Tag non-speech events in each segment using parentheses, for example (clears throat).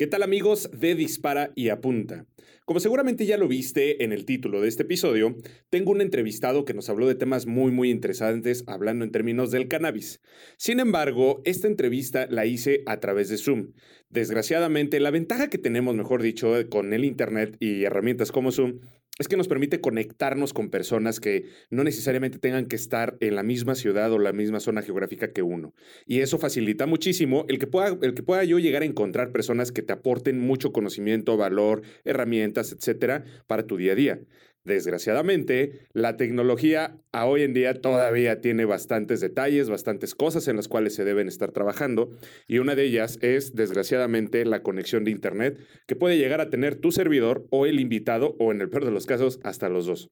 ¿Qué tal amigos de Dispara y Apunta? Como seguramente ya lo viste en el título de este episodio, tengo un entrevistado que nos habló de temas muy muy interesantes hablando en términos del cannabis. Sin embargo, esta entrevista la hice a través de Zoom. Desgraciadamente, la ventaja que tenemos, mejor dicho, con el Internet y herramientas como Zoom es que nos permite conectarnos con personas que no necesariamente tengan que estar en la misma ciudad o la misma zona geográfica que uno. Y eso facilita muchísimo el que pueda, el que pueda yo llegar a encontrar personas que te aporten mucho conocimiento, valor, herramientas, etcétera, para tu día a día. Desgraciadamente, la tecnología a hoy en día todavía tiene bastantes detalles, bastantes cosas en las cuales se deben estar trabajando y una de ellas es, desgraciadamente, la conexión de Internet que puede llegar a tener tu servidor o el invitado o en el peor de los casos hasta los dos.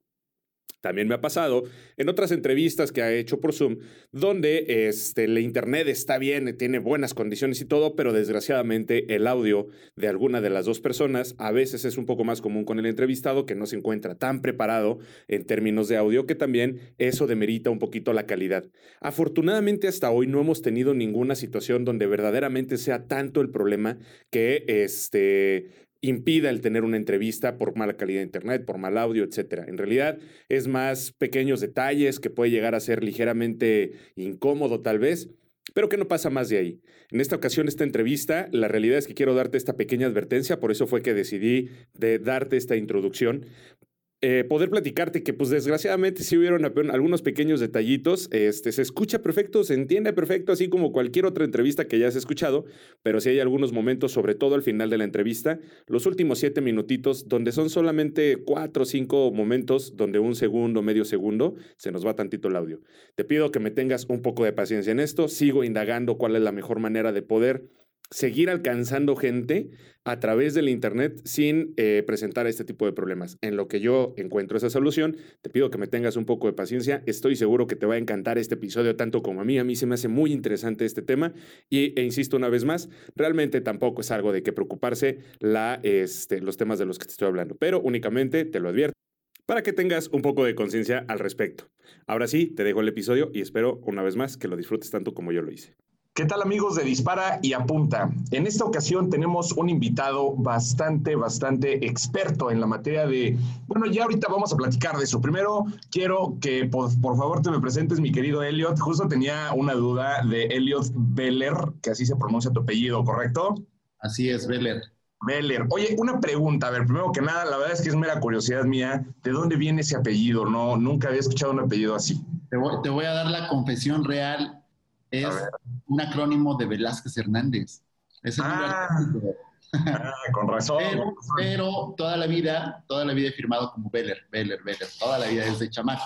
También me ha pasado en otras entrevistas que ha hecho por Zoom, donde este, el Internet está bien, tiene buenas condiciones y todo, pero desgraciadamente el audio de alguna de las dos personas a veces es un poco más común con el entrevistado que no se encuentra tan preparado en términos de audio que también eso demerita un poquito la calidad. Afortunadamente hasta hoy no hemos tenido ninguna situación donde verdaderamente sea tanto el problema que este, impida el tener una entrevista por mala calidad de internet, por mal audio, etcétera. En realidad es más pequeños detalles que puede llegar a ser ligeramente incómodo tal vez, pero que no pasa más de ahí. En esta ocasión, esta entrevista, la realidad es que quiero darte esta pequeña advertencia, por eso fue que decidí de darte esta introducción, eh, poder platicarte que, pues desgraciadamente, sí hubieron algunos pequeños detallitos. Este, se escucha perfecto, se entiende perfecto, así como cualquier otra entrevista que ya has escuchado, pero sí hay algunos momentos, sobre todo al final de la entrevista, los últimos siete minutitos, donde son solamente cuatro o cinco momentos, donde un segundo, medio segundo, se nos va tantito el audio. Te pido que me tengas un poco de paciencia en esto, sigo indagando cuál es la mejor manera de poder seguir alcanzando gente a través del Internet sin eh, presentar este tipo de problemas. En lo que yo encuentro esa solución, te pido que me tengas un poco de paciencia. Estoy seguro que te va a encantar este episodio tanto como a mí. A mí se me hace muy interesante este tema y, e insisto una vez más, realmente tampoco es algo de que preocuparse este, los temas de los que te estoy hablando, pero únicamente te lo advierto para que tengas un poco de conciencia al respecto. Ahora sí, te dejo el episodio y espero una vez más que lo disfrutes tanto como yo lo hice. ¿Qué tal amigos de Dispara y Apunta? En esta ocasión tenemos un invitado bastante, bastante experto en la materia de... Bueno, ya ahorita vamos a platicar de eso. Primero, quiero que por, favor te me presentes, mi querido Elliot. Justo tenía una duda de Elliot Beller, que así se pronuncia tu apellido, ¿correcto? Así es, Beller. Beller. Oye, una pregunta. A ver, primero que nada, la verdad es que es mera curiosidad mía. ¿De dónde viene ese apellido? No, nunca había escuchado un apellido así. Te voy, te voy a dar la confesión real es un acrónimo de Velázquez Hernández. Es ah, ah, con razón. Pero, toda la vida, toda la vida he firmado como Beller, Beller, Beller. Toda la vida desde chamaco.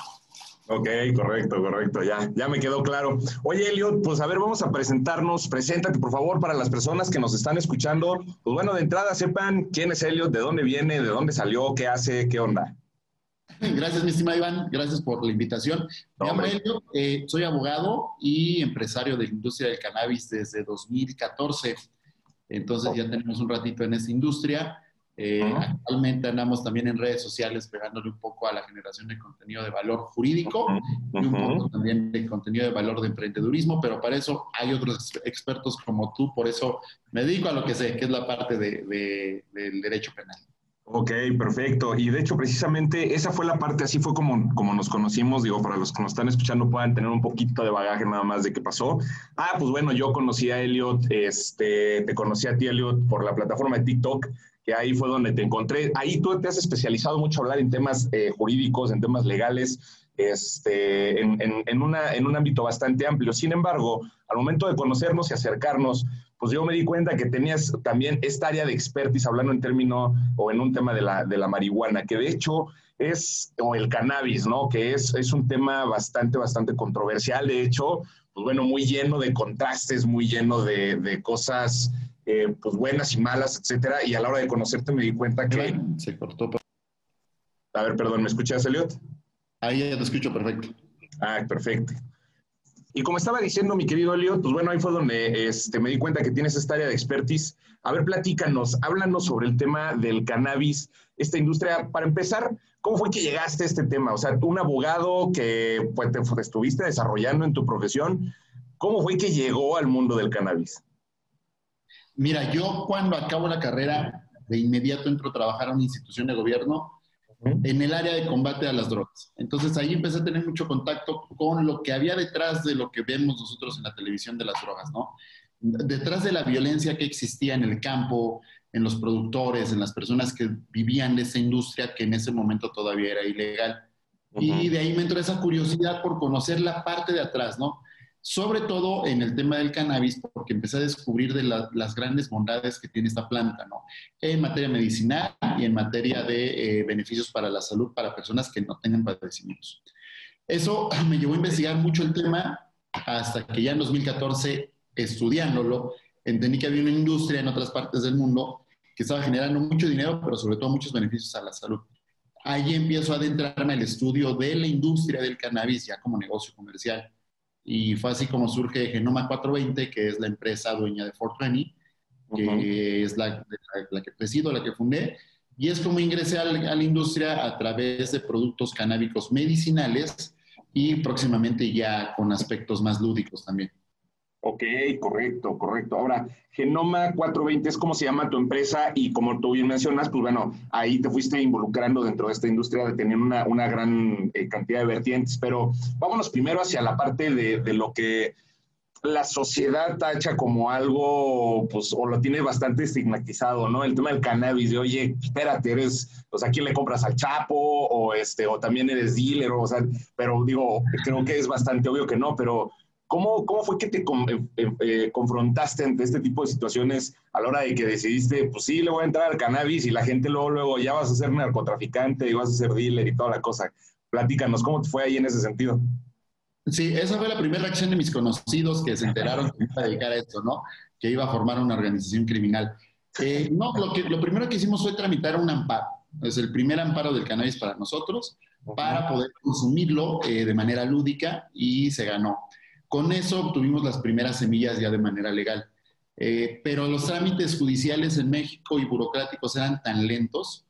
Ok, correcto, correcto, ya, ya me quedó claro. Oye, Elliot, pues a ver, vamos a presentarnos. Preséntate, por favor, para las personas que nos están escuchando. Pues bueno, de entrada sepan quién es Elliot, de dónde viene, de dónde salió, qué hace, qué onda. (laughs) Gracias, mi estimado Iván. Gracias por la invitación. Me llamo Elio, eh, soy abogado y empresario de la industria del cannabis desde 2014. Entonces ya tenemos un ratito en esta industria. Eh, actualmente andamos también en redes sociales pegándole un poco a la generación de contenido de valor jurídico y un poco también de contenido de valor de emprendedurismo, pero para eso hay otros expertos como tú, por eso me dedico a lo que sé, que es la parte de, del derecho penal. Ok, perfecto. Y de hecho, precisamente esa fue la parte, así fue como, como nos conocimos, digo, para los que nos están escuchando puedan tener un poquito de bagaje nada más de qué pasó. Ah, pues bueno, yo conocí a Elliot, este, te conocí a ti, Elliot, por la plataforma de TikTok, que ahí fue donde te encontré. Ahí tú te has especializado mucho hablar en temas eh, jurídicos, en temas legales, este, en, en, en, una, en un ámbito bastante amplio. Sin embargo, al momento de conocernos y acercarnos, pues yo me di cuenta que tenías también esta área de expertise hablando en término o en un tema de la, de la marihuana, que de hecho es, o el cannabis, ¿no? Que es, es un tema bastante, bastante controversial, de hecho, pues bueno, muy lleno de contrastes, muy lleno de, de cosas, eh, pues buenas y malas, etcétera, y a la hora de conocerte me di cuenta que... Se cortó. A ver, perdón, ¿me escuchas, Elliot? Ahí ya te escucho perfecto. Ah, perfecto. Y como estaba diciendo mi querido Elio, pues bueno, ahí fue donde este, me di cuenta que tienes esta área de expertise. A ver, platícanos, háblanos sobre el tema del cannabis, esta industria. Para empezar, ¿cómo fue que llegaste a este tema? O sea, tú un abogado que pues, te estuviste desarrollando en tu profesión, ¿cómo fue que llegó al mundo del cannabis? Mira, yo cuando acabo la carrera, de inmediato entro a trabajar a una institución de gobierno en el área de combate a las drogas. Entonces ahí empecé a tener mucho contacto con lo que había detrás de lo que vemos nosotros en la televisión de las drogas, ¿no? Detrás de la violencia que existía en el campo, en los productores, en las personas que vivían de esa industria que en ese momento todavía era ilegal. Y de ahí me entró esa curiosidad por conocer la parte de atrás, ¿no? Sobre todo en el tema del cannabis, porque empecé a descubrir de las grandes bondades que tiene esta planta, ¿no? En materia medicinal y en materia de eh, beneficios para la salud para personas que no tengan padecimientos. Eso (clears throat) me llevó a investigar mucho el tema hasta que ya en 2014, estudiándolo, entendí que había una industria en otras partes del mundo que estaba generando mucho dinero, pero sobre todo muchos beneficios a la salud. Ahí empiezo a adentrarme al estudio de la industria del cannabis ya como negocio comercial y fue así como surge Genoma 420, que es la empresa dueña de 420, que es la, la, que presido, la que fundé. Y es como ingresé a la, a la industria a través de productos canábicos medicinales y próximamente ya con aspectos más lúdicos también. Ok, correcto, correcto. Ahora, Genoma 420 es como se llama tu empresa y como tú bien mencionas, pues bueno, ahí te fuiste involucrando dentro de esta industria de tener una, una gran eh, cantidad de vertientes, pero vámonos primero hacia la parte de, de, lo que la sociedad tacha como algo, pues, o lo tiene bastante estigmatizado, ¿no? El tema del cannabis, de, oye, espérate, eres, o sea, ¿quién le compras al Chapo? O, este, o también eres dealer, o sea, pero digo, creo que es bastante obvio que no, pero ¿Cómo, ¿Cómo, fue que te eh, eh, eh, confrontaste ante este tipo de situaciones a la hora de que decidiste, pues sí, le voy a entrar al cannabis y la gente luego, luego ya vas a ser narcotraficante y vas a ser dealer y toda la cosa? Platícanos, ¿cómo te fue ahí en ese sentido? Sí, esa fue la primera reacción de mis conocidos que se enteraron que iba a dedicar a esto, ¿no? Que iba a formar una organización criminal. no, lo, que, lo primero que hicimos fue tramitar un amparo. Es el primer amparo del cannabis para nosotros, para poder consumirlo de manera lúdica y se ganó. Con eso obtuvimos las primeras semillas ya de manera legal. Eh, pero los trámites judiciales en México y burocráticos eran tan lentos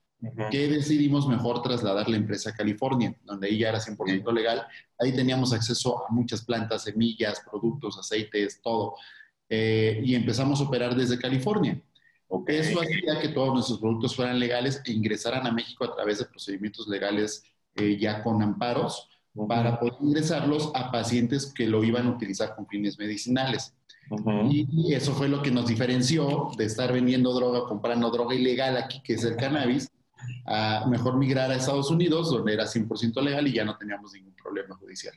que decidimos mejor trasladar la empresa a California, donde ahí ya era 100% legal. Ahí teníamos acceso a muchas plantas, semillas, productos, aceites, todo. Eh, y empezamos a operar desde California. Eso hacía que todos nuestros productos fueran legales e ingresaran a México a través de procedimientos legales eh, ya con amparos para poder ingresarlos a pacientes que lo iban a utilizar con fines medicinales. Y eso fue lo que nos diferenció de estar vendiendo droga, comprando droga ilegal aquí, que es el cannabis, a mejor migrar a Estados Unidos, donde era 100% legal y ya no teníamos ningún problema judicial.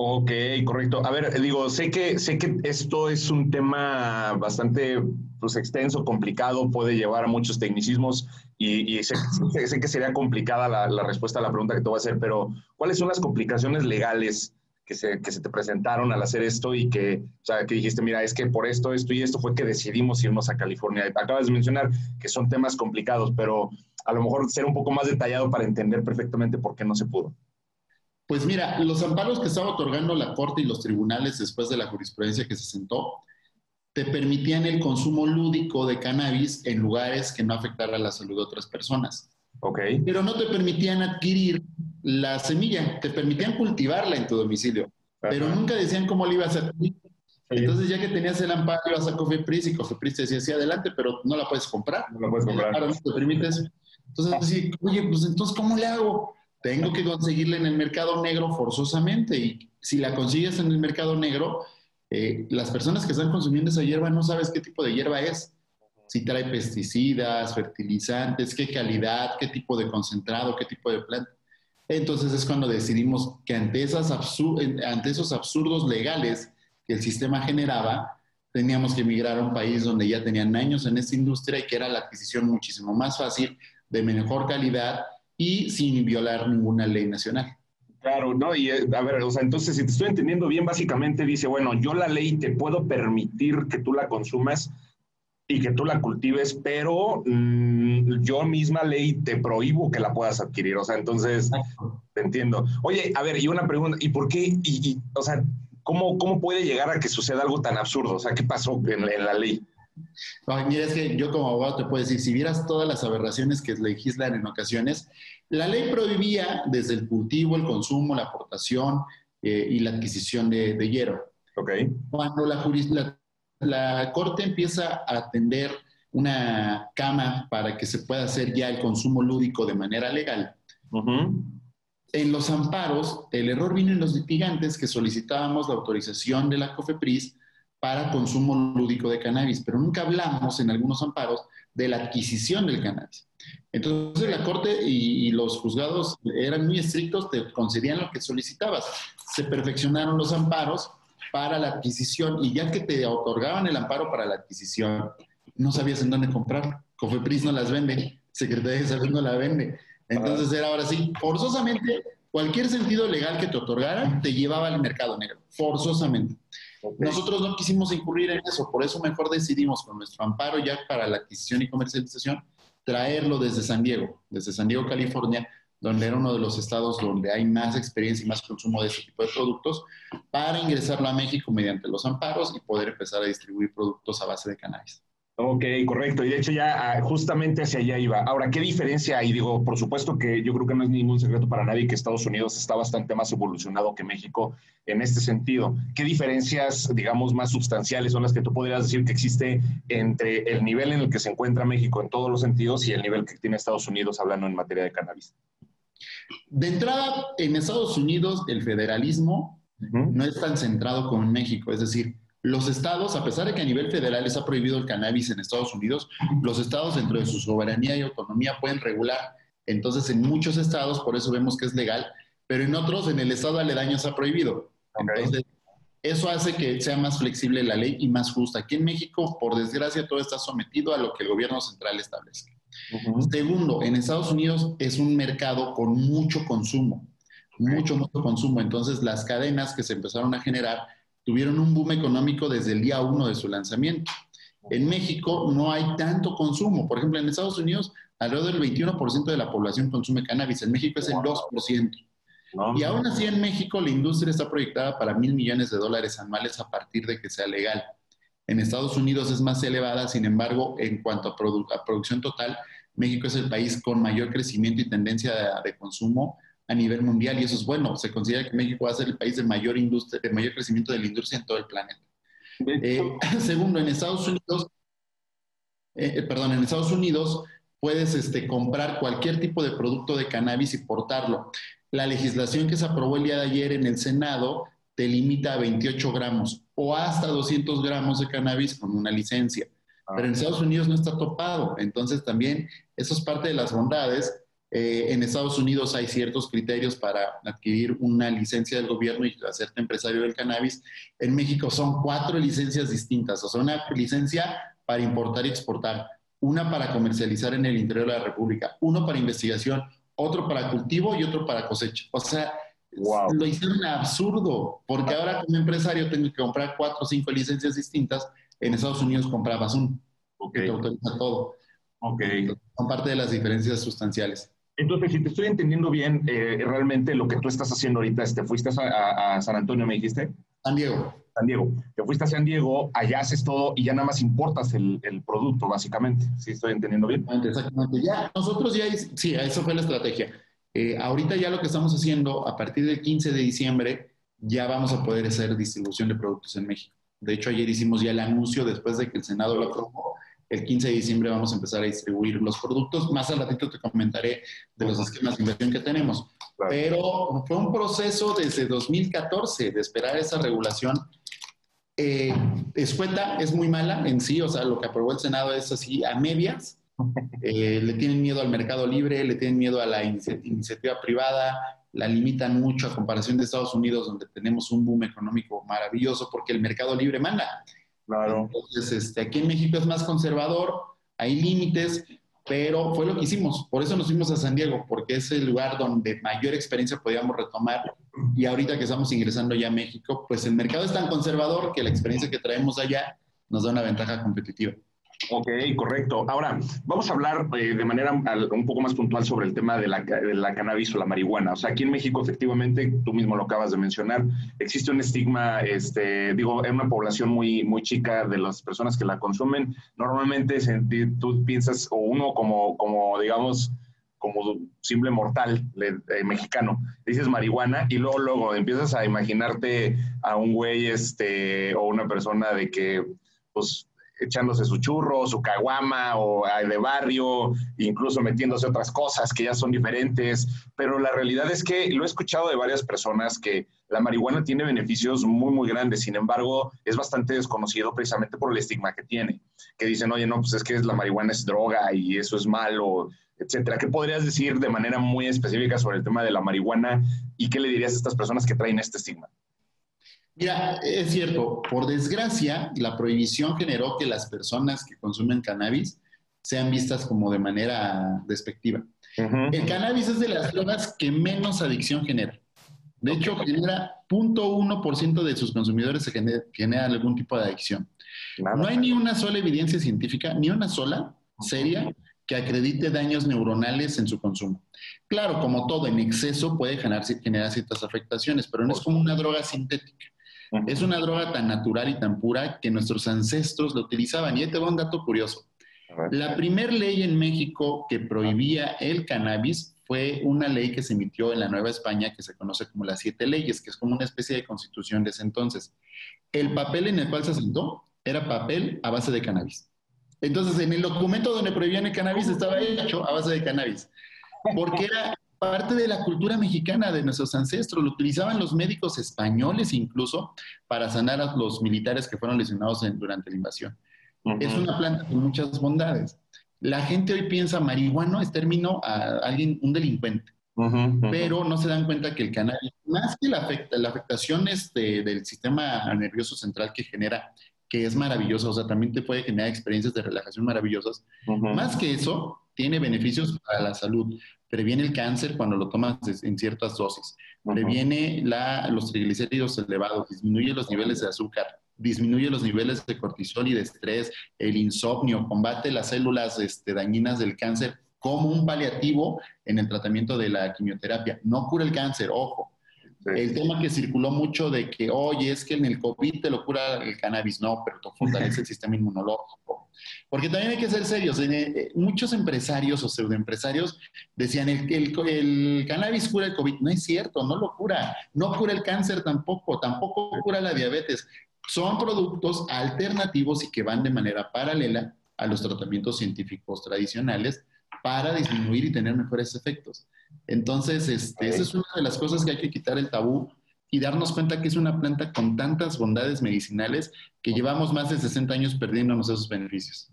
Ok, correcto. A ver, digo, sé que, sé que esto es un tema bastante pues, extenso, complicado, puede llevar a muchos tecnicismos y, sé, sé, que sería complicada la, la, respuesta a la pregunta que te voy a hacer, pero ¿cuáles son las complicaciones legales que se, que se te presentaron al hacer esto y que, o sea, que dijiste, mira, es que por esto, esto y esto fue que decidimos irnos a California? Acabas de mencionar que son temas complicados, pero a lo mejor ser un poco más detallado para entender perfectamente por qué no se pudo. Pues mira, los amparos que estaba otorgando la Corte y los tribunales después de la jurisprudencia que se sentó, te permitían el consumo lúdico de cannabis en lugares que no afectaran la salud de otras personas. Ok. Pero no te permitían adquirir la semilla, te permitían cultivarla en tu domicilio, pero nunca decían cómo la ibas a adquirir. Entonces, ya que tenías el amparo, ibas a Cofepris y Cofepris te decía, sí, adelante, pero no la puedes comprar. No la puedes comprar. no te permites. Entonces, oye, pues entonces, ¿cómo le hago? Tengo que conseguirla en el mercado negro forzosamente y si la consigues en el mercado negro, eh, las personas que están consumiendo esa hierba no sabes qué tipo de hierba es. Si trae pesticidas, fertilizantes, qué calidad, qué tipo de concentrado, qué tipo de planta. Entonces es cuando decidimos que ante, esos absurdos legales que el sistema generaba, teníamos que emigrar a un país donde ya tenían años en esta industria y que era la adquisición muchísimo más fácil, de mejor calidad y sin violar ninguna ley nacional. Claro, no, y eh, a ver, o sea, entonces si te estoy entendiendo bien, básicamente dice, bueno, yo la ley te puedo permitir que tú la consumas y que tú la cultives, pero mmm, yo misma ley te prohíbo que la puedas adquirir, o sea, entonces, te entiendo. Oye, a ver, y una pregunta, ¿y por qué, y, y o sea, ¿cómo, cómo puede llegar a que suceda algo tan absurdo? O sea, ¿qué pasó en la ley? Mira, es que yo como abogado te puedo decir, si vieras todas las aberraciones que legislan en ocasiones, la ley prohibía desde el cultivo, el consumo, la aportación eh, y la adquisición de, de hierro. Okay. Cuando la, la, la Corte empieza a atender una cama para que se pueda hacer ya el consumo lúdico de manera legal. En los amparos, el error vino en los litigantes que solicitábamos la autorización de la COFEPRIS para consumo lúdico de cannabis, pero nunca hablamos en algunos amparos de la adquisición del cannabis. Entonces la Corte y, los juzgados eran muy estrictos, te concedían lo que solicitabas. Se perfeccionaron los amparos para la adquisición y ya que te otorgaban el amparo para la adquisición, no sabías en dónde comprar. Cofepris no las vende, Secretaría de Salud no la vende. Entonces era ahora sí, forzosamente, cualquier sentido legal que te otorgara te llevaba al mercado negro, forzosamente. Nosotros no quisimos incurrir en eso, por eso mejor decidimos con nuestro amparo ya para la adquisición y comercialización traerlo desde San Diego, desde San Diego, California, donde era uno de los estados donde hay más experiencia y más consumo de ese tipo de productos, para ingresarlo a México mediante los amparos y poder empezar a distribuir productos a base de cannabis. Ok, correcto. Y de hecho ya ah, justamente hacia allá iba. Ahora, ¿qué diferencia hay? Digo, por supuesto que yo creo que no es ningún secreto para nadie que Estados Unidos está bastante más evolucionado que México en este sentido. ¿Qué diferencias, digamos, más sustanciales son las que tú podrías decir que existe entre el nivel en el que se encuentra México en todos los sentidos y el nivel que tiene Estados Unidos hablando en materia de cannabis? De entrada, en Estados Unidos el federalismo no es tan centrado como en México. Es decir, los estados, a pesar de que a nivel federal les ha prohibido el cannabis en Estados Unidos, los estados dentro de su soberanía y autonomía pueden regular. Entonces, en muchos estados, por eso vemos que es legal, pero en otros, en el estado aledaño se ha prohibido. Entonces, eso hace que sea más flexible la ley y más justa. Aquí en México, por desgracia, todo está sometido a lo que el gobierno central establezca. Segundo, en Estados Unidos es un mercado con mucho consumo, mucho, mucho consumo. Entonces, las cadenas que se empezaron a generar tuvieron un boom económico desde el día uno de su lanzamiento. En México no hay tanto consumo. Por ejemplo, en Estados Unidos, alrededor del 21% de la población consume cannabis. En México es el 2%. Y aún así en México la industria está proyectada para mil millones de dólares anuales a partir de que sea legal. En Estados Unidos es más elevada, sin embargo, en cuanto a, producción total, México es el país con mayor crecimiento y tendencia de consumo a nivel mundial y eso es bueno. Se considera que México va a ser el país de mayor, industria, de mayor crecimiento de la industria en todo el planeta. Eh, (laughs) segundo, en Estados Unidos, eh, eh, perdón, en Estados Unidos puedes este, comprar cualquier tipo de producto de cannabis y portarlo. La legislación que se aprobó el día de ayer en el Senado te limita a 28 gramos o hasta 200 gramos de cannabis con una licencia. Pero en Estados Unidos no está topado. Entonces también eso es parte de las bondades eh, en Estados Unidos hay ciertos criterios para adquirir una licencia del gobierno y hacerte empresario del cannabis. En México son cuatro licencias distintas, o sea, una licencia para importar y exportar, una para comercializar en el interior de la República, uno para investigación, otro para cultivo y otro para cosecha. O sea, lo hicieron absurdo, porque ahora como empresario tengo que comprar cuatro o cinco licencias distintas. En Estados Unidos comprabas un, que te autoriza todo. Okay. Son parte de las diferencias sustanciales. Entonces, si te estoy entendiendo bien, eh, realmente lo que tú estás haciendo ahorita, te fuiste a, San Antonio, me dijiste. San Diego. San Diego. Te fuiste a San Diego, allá haces todo y ya nada más importas el, producto, básicamente. ¿Sí estoy entendiendo bien? Exactamente. Ya, nosotros ya, sí, eso fue la estrategia. Eh, ahorita ya lo que estamos haciendo, a partir del 15 de diciembre, ya vamos a poder hacer distribución de productos en México. De hecho, ayer hicimos ya el anuncio después de que el Senado lo aprobó el 15 de diciembre vamos a empezar a distribuir los productos. Más al ratito te comentaré de los esquemas de inversión que tenemos. Pero fue un proceso desde 2014 de esperar esa regulación. Eh, escueta es muy mala en sí, o sea, lo que aprobó el Senado es así a medias. Eh, le tienen miedo al mercado libre, le tienen miedo a la iniciativa privada, la limitan mucho a comparación de Estados Unidos, donde tenemos un boom económico maravilloso porque el mercado libre manda. Claro. Entonces, este, aquí en México es más conservador, hay límites, pero fue lo que hicimos. Por eso nos fuimos a San Diego, porque es el lugar donde mayor experiencia podíamos retomar. Y ahorita que estamos ingresando ya a México, pues el mercado es tan conservador que la experiencia que traemos allá nos da una ventaja competitiva. Ok, correcto. Ahora, vamos a hablar eh, de manera un poco más puntual sobre el tema de la, de la, cannabis o la marihuana. O sea, aquí en México, efectivamente, tú mismo lo acabas de mencionar, existe un estigma, este, digo, en una población muy, muy chica de las personas que la consumen. Normalmente tú piensas, o uno como, como digamos, como simple mortal eh, mexicano, dices marihuana y luego, luego empiezas a imaginarte a un güey este, o una persona de que pues echándose su churro, su caguama o de barrio, incluso metiéndose otras cosas que ya son diferentes, pero la realidad es que lo he escuchado de varias personas que la marihuana tiene beneficios muy, muy grandes, sin embargo, es bastante desconocido precisamente por el estigma que tiene, que dicen, oye, no, pues es que la marihuana es droga y eso es malo, etcétera. ¿Qué podrías decir de manera muy específica sobre el tema de la marihuana y qué le dirías a estas personas que traen este estigma? Mira, es cierto, por desgracia, la prohibición generó que las personas que consumen cannabis sean vistas como de manera despectiva. El cannabis es de las drogas que menos adicción genera. De hecho, genera 0.1% de sus consumidores se genera, algún tipo de adicción. No hay ni una sola evidencia científica, ni una sola seria, que acredite daños neuronales en su consumo. Claro, como todo, en exceso puede generar, generar ciertas afectaciones, pero no es como una droga sintética. Es una droga tan natural y tan pura que nuestros ancestros lo utilizaban. Y ahí te va un dato curioso. La primera ley en México que prohibía el cannabis fue una ley que se emitió en la Nueva España que se conoce como las siete leyes, que es como una especie de constitución de ese entonces. El papel en el cual se asentó era papel a base de cannabis. Entonces, en el documento donde prohibían el cannabis estaba hecho a base de cannabis, porque era parte de la cultura mexicana de nuestros ancestros. Lo utilizaban los médicos españoles incluso para sanar a los militares que fueron lesionados durante la invasión. Es una planta con muchas bondades. La gente hoy piensa marihuana es término a alguien, un delincuente. Pero no se dan cuenta que el cannabis, más que la, la afectación este, del sistema nervioso central que genera, que es maravilloso, o sea, también te puede generar experiencias de relajación maravillosas, más que eso, tiene beneficios para la salud previene el cáncer cuando lo tomas en ciertas dosis, previene los triglicéridos elevados, disminuye los niveles de azúcar, disminuye los niveles de cortisol y de estrés, el insomnio, combate las células este, dañinas del cáncer como un paliativo en el tratamiento de la quimioterapia. No cura el cáncer, ojo. El tema que circuló mucho de que, oye, es que en el COVID te lo cura el cannabis. No, pero fortalece el sistema inmunológico porque también hay que ser serios. Eh, muchos empresarios o pseudoempresarios decían, el, el, cannabis cura el COVID. No es cierto, no lo cura. No cura el cáncer tampoco, tampoco cura la diabetes. Son productos alternativos y que van de manera paralela a los tratamientos científicos tradicionales para disminuir y tener mejores efectos. Entonces, este, esa es una de las cosas que hay que quitar el tabú y darnos cuenta que es una planta con tantas bondades medicinales que llevamos más de 60 años perdiéndonos esos beneficios.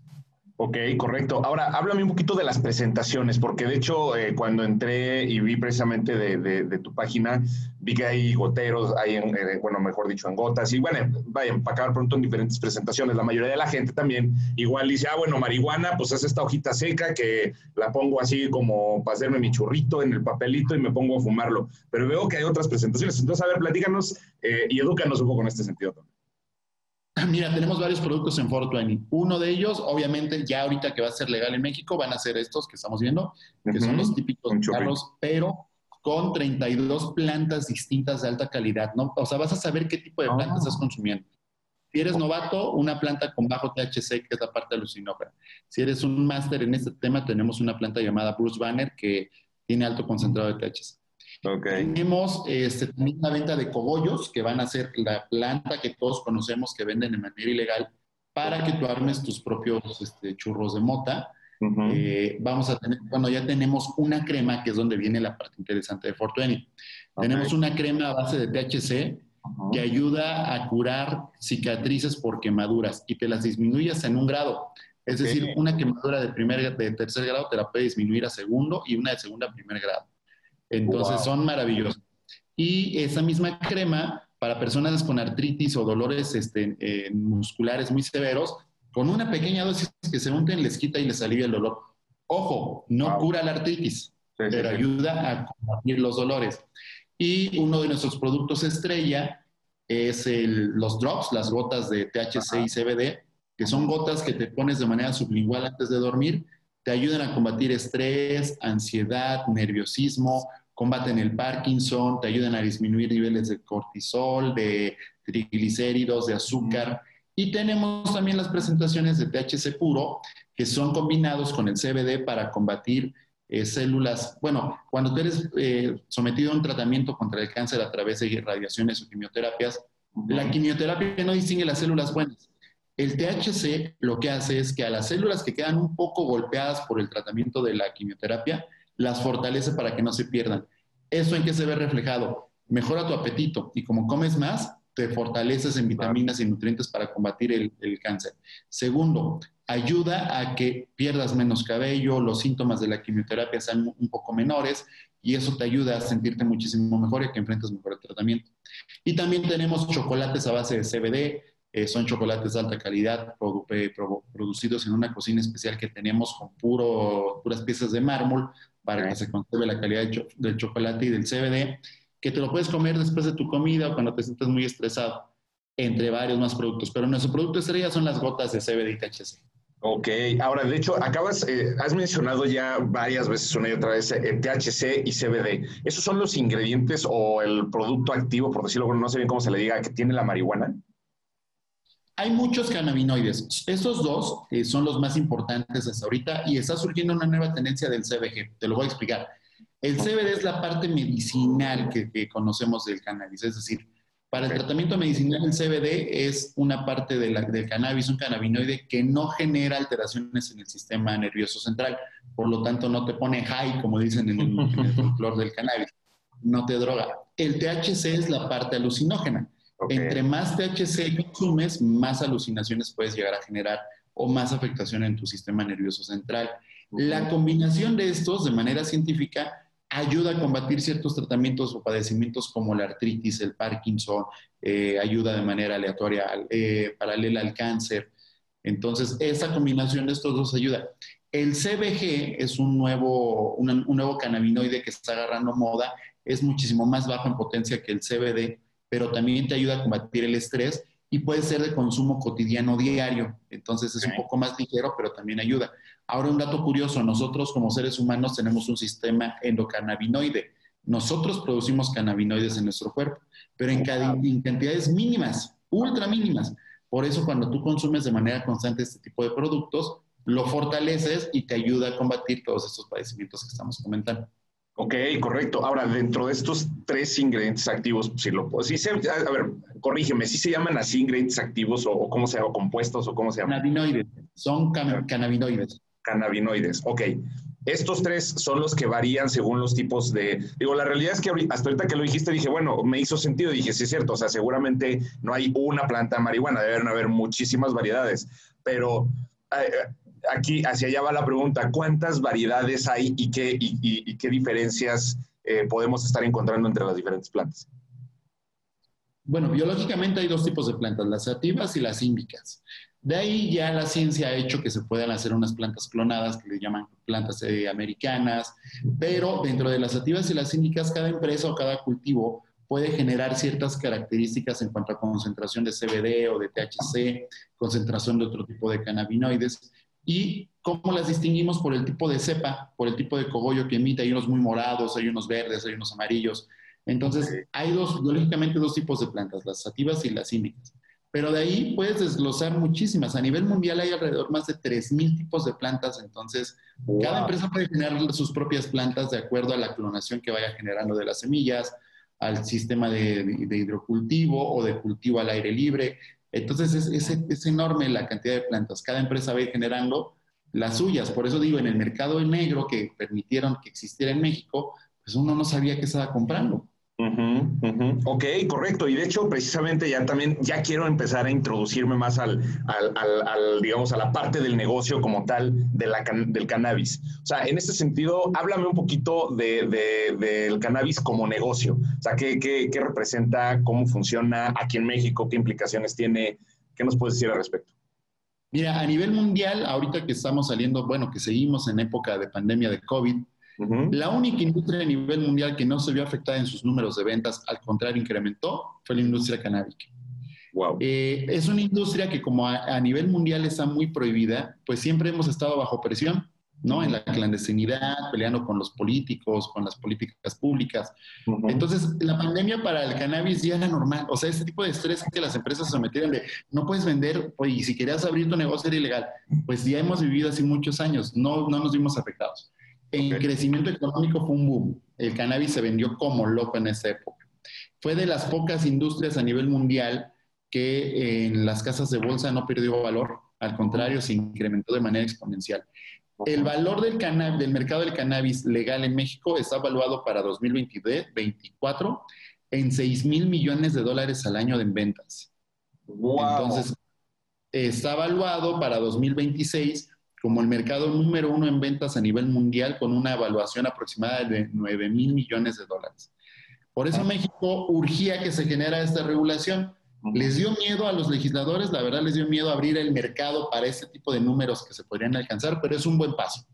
Ok, correcto. Ahora, háblame un poquito de las presentaciones, porque de hecho, eh, cuando entré y vi precisamente de, tu página, vi que hay goteros, hay, en, eh, bueno, mejor dicho, en gotas, y bueno, vayan, para acabar pronto en diferentes presentaciones. La mayoría de la gente también igual dice, ah, bueno, marihuana, pues es esta hojita seca que la pongo así como para hacerme mi churrito en el papelito y me pongo a fumarlo. Pero veo que hay otras presentaciones. Entonces, a ver, platícanos eh, y edúcanos un poco en este sentido. (clears throat) Mira, tenemos varios productos en 420. Uno de ellos, obviamente, ya ahorita que va a ser legal en México, van a ser estos que estamos viendo, que son los típicos carros, pero con 32 plantas distintas de alta calidad. ¿no? O sea, vas a saber qué tipo de plantas estás ah. consumiendo. Si eres novato, una planta con bajo THC, que es la parte alucinógena. Si eres un máster en este tema, tenemos una planta llamada Bruce Banner, que tiene alto concentrado de THC. Tenemos este, una venta de cogollos, que van a ser la planta que todos conocemos que venden de manera ilegal para que tú armes tus propios este, churros de mota. Eh, vamos a tener, bueno, ya tenemos una crema, que es donde viene la parte interesante de Fortuny. Tenemos una crema a base de THC que ayuda a curar cicatrices por quemaduras y te las disminuyas en un grado. Es decir, una quemadura de, primer, de tercer grado te la puede disminuir a segundo y una de segunda a primer grado. Entonces son maravillosos. Y esa misma crema para personas con artritis o dolores este, eh, musculares muy severos, con una pequeña dosis que se unten les quita y les alivia el dolor. Ojo, no cura la artritis, pero ayuda a combatir los dolores. Y uno de nuestros productos estrella es los drops, las gotas de THC y CBD, que son gotas que te pones de manera sublingual antes de dormir te ayudan a combatir estrés, ansiedad, nerviosismo, combaten el Parkinson, te ayudan a disminuir niveles de cortisol, de triglicéridos, de azúcar. Y tenemos también las presentaciones de THC puro, que son combinados con el CBD para combatir eh, células. Bueno, cuando tú eres eh, sometido a un tratamiento contra el cáncer a través de radiaciones o quimioterapias, la quimioterapia no distingue las células buenas El THC lo que hace es que a las células que quedan un poco golpeadas por el tratamiento de la quimioterapia, las fortalece para que no se pierdan. ¿Eso en qué se ve reflejado? Mejora tu apetito y como comes más, te fortaleces en vitaminas y nutrientes para combatir el, cáncer. Segundo, ayuda a que pierdas menos cabello, los síntomas de la quimioterapia sean un poco menores y eso te ayuda a sentirte muchísimo mejor y a que enfrentes mejor el tratamiento. Y también tenemos chocolates a base de CBD, eh, son chocolates de alta calidad eh, producidos en una cocina especial que tenemos con puro, puras piezas de mármol para que se conserve la calidad del chocolate y del CBD, que te lo puedes comer después de tu comida o cuando te sientes muy estresado, entre varios más productos. Pero nuestro producto estrella son las gotas de CBD y THC. Ok, ahora de hecho acabas, eh, has mencionado ya varias veces una y otra vez el THC y CBD. ¿Esos son los ingredientes o el producto activo, por decirlo, no sé bien cómo se le diga, que tiene la marihuana? Hay muchos cannabinoides. Estos dos eh, son los más importantes hasta ahorita y está surgiendo una nueva tendencia del CBG. Te lo voy a explicar. El CBD es la parte medicinal que, que conocemos del cannabis, es decir, para el tratamiento medicinal, el CBD es una parte de del cannabis, un cannabinoide que no genera alteraciones en el sistema nervioso central. Por lo tanto, no te pone high, como dicen en el, (laughs) flor del cannabis. No te droga. El THC es la parte alucinógena. Entre más THC consumes, más alucinaciones puedes llegar a generar o más afectación en tu sistema nervioso central. La combinación de estos, de manera científica, ayuda a combatir ciertos tratamientos o padecimientos como la artritis, el Parkinson, eh, ayuda de manera aleatoria, eh, paralela al cáncer. Entonces, esa combinación de estos dos ayuda. El CBG es un nuevo, un nuevo cannabinoide que está agarrando moda, es muchísimo más bajo en potencia que el CBD, pero también te ayuda a combatir el estrés y puede ser de consumo cotidiano diario. Entonces es un poco más ligero, pero también ayuda. Ahora un dato curioso, nosotros como seres humanos tenemos un sistema endocannabinoide. Nosotros producimos cannabinoides en nuestro cuerpo, pero en, en cantidades mínimas, ultra mínimas. Por eso cuando tú consumes de manera constante este tipo de productos, lo fortaleces y te ayuda a combatir todos estos padecimientos que estamos comentando. Ok, correcto. Ahora, dentro de estos tres ingredientes activos, si lo puedo, si se, a ver, corrígeme, si se llaman así ingredientes activos o, cómo se llaman, compuestos o cómo se llaman? Cannabinoides, son cannabinoides. Cannabinoides, ok. Estos tres son los que varían según los tipos de... Digo, la realidad es que hasta ahorita que lo dijiste dije, bueno, me hizo sentido, dije, sí es cierto, o sea, seguramente no hay una planta de marihuana, deben haber muchísimas variedades, pero... Aquí hacia allá va la pregunta, ¿cuántas variedades hay y qué, y, qué diferencias eh, podemos estar encontrando entre las diferentes plantas? Bueno, biológicamente hay dos tipos de plantas, las sativas y las índicas. De ahí ya la ciencia ha hecho que se puedan hacer unas plantas clonadas que le llaman plantas eh, americanas, pero dentro de las sativas y las índicas, cada empresa o cada cultivo puede generar ciertas características en cuanto a concentración de CBD o de THC, concentración de otro tipo de cannabinoides, y cómo las distinguimos por el tipo de cepa, por el tipo de cogollo que emite. Hay unos muy morados, hay unos verdes, hay unos amarillos. Entonces, hay dos, biológicamente dos tipos de plantas, las sativas y las índicas. Pero de ahí puedes desglosar muchísimas. A nivel mundial hay alrededor más de 3.000 tipos de plantas. Entonces, cada empresa puede generar sus propias plantas de acuerdo a la clonación que vaya generando de las semillas, al sistema de, de hidrocultivo o de cultivo al aire libre. Entonces es, es, enorme la cantidad de plantas. Cada empresa va a ir generando las suyas. Por eso digo, en el mercado negro que permitieron que existiera en México, pues uno no sabía qué estaba comprando. Ok, correcto. Y de hecho, precisamente ya también, ya quiero empezar a introducirme más al, al, digamos, a la parte del negocio como tal de la del cannabis. O sea, en ese sentido, háblame un poquito de, del cannabis como negocio. O sea, ¿qué, qué, qué representa? ¿Cómo funciona aquí en México? ¿Qué implicaciones tiene? ¿Qué nos puedes decir al respecto? Mira, a nivel mundial, ahorita que estamos saliendo, bueno, que seguimos en época de pandemia de COVID, la única industria a nivel mundial que no se vio afectada en sus números de ventas, al contrario, incrementó, fue la industria canábica. Wow. Eh, es una industria que como a, nivel mundial está muy prohibida, pues siempre hemos estado bajo presión, ¿no? En la clandestinidad, peleando con los políticos, con las políticas públicas. Entonces, la pandemia para el cannabis ya era normal. O sea, este tipo de estrés que las empresas se sometieron de no puedes vender, y si querías abrir tu negocio era ilegal. Pues ya hemos vivido así muchos años, no, no nos vimos afectados. En crecimiento económico fue un boom. El cannabis se vendió como loco en esa época. Fue de las pocas industrias a nivel mundial que en las casas de bolsa no perdió valor, al contrario, se incrementó de manera exponencial. El valor del, del mercado del cannabis legal en México está evaluado para 2024 en 6 mil millones de dólares al año en ventas. Entonces, está evaluado para 2026 como el mercado número uno en ventas a nivel mundial con una evaluación aproximada de 9 mil millones de dólares. Por eso México urgía que se genera esta regulación. Les dio miedo a los legisladores, la verdad les dio miedo abrir el mercado para este tipo de números que se podrían alcanzar, pero es un buen paso.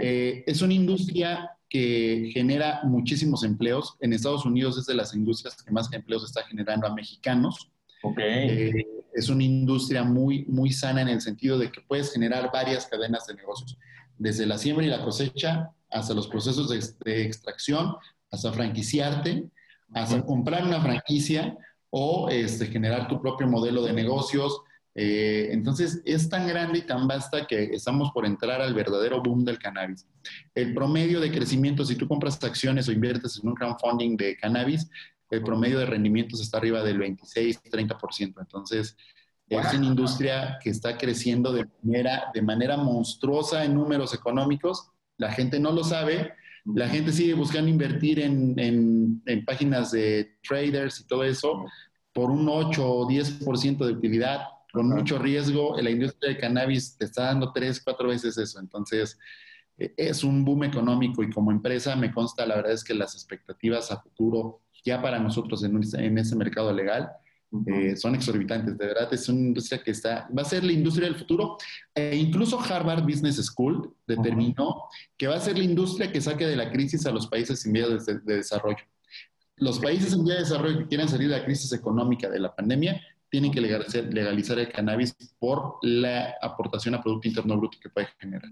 Eh, es una industria que genera muchísimos empleos. En Estados Unidos es de las industrias que más empleos está generando a mexicanos. Eh, es una industria muy, muy sana en el sentido de que puedes generar varias cadenas de negocios, desde la siembra y la cosecha hasta los procesos de extracción, hasta franquiciarte, hasta comprar una franquicia o este, generar tu propio modelo de negocios. Eh, entonces, es tan grande y tan vasta que estamos por entrar al verdadero boom del cannabis. El promedio de crecimiento, si tú compras acciones o inviertes en un crowdfunding de cannabis, el promedio de rendimientos está arriba del 26-30%. Entonces, es una industria que está creciendo de manera, de manera monstruosa en números económicos. La gente no lo sabe, la gente sigue buscando invertir en, en, páginas de traders y todo eso por un 8 o 10% de utilidad, con mucho riesgo. La industria de cannabis te está dando 3, 4 veces eso. Entonces, e, es un boom económico y como empresa me consta, la verdad es que las expectativas a futuro, ya para nosotros en, en ese mercado legal, eh, son exorbitantes, de verdad, es una industria que está, va a ser la industria del futuro. E incluso Harvard Business School determinó que va a ser la industria que saque de la crisis a los países en vía de, desarrollo. Los países en vía de desarrollo que quieran salir de la crisis económica de la pandemia tienen que legalizar, legalizar el cannabis por la aportación a Producto Interno Bruto que puede generar.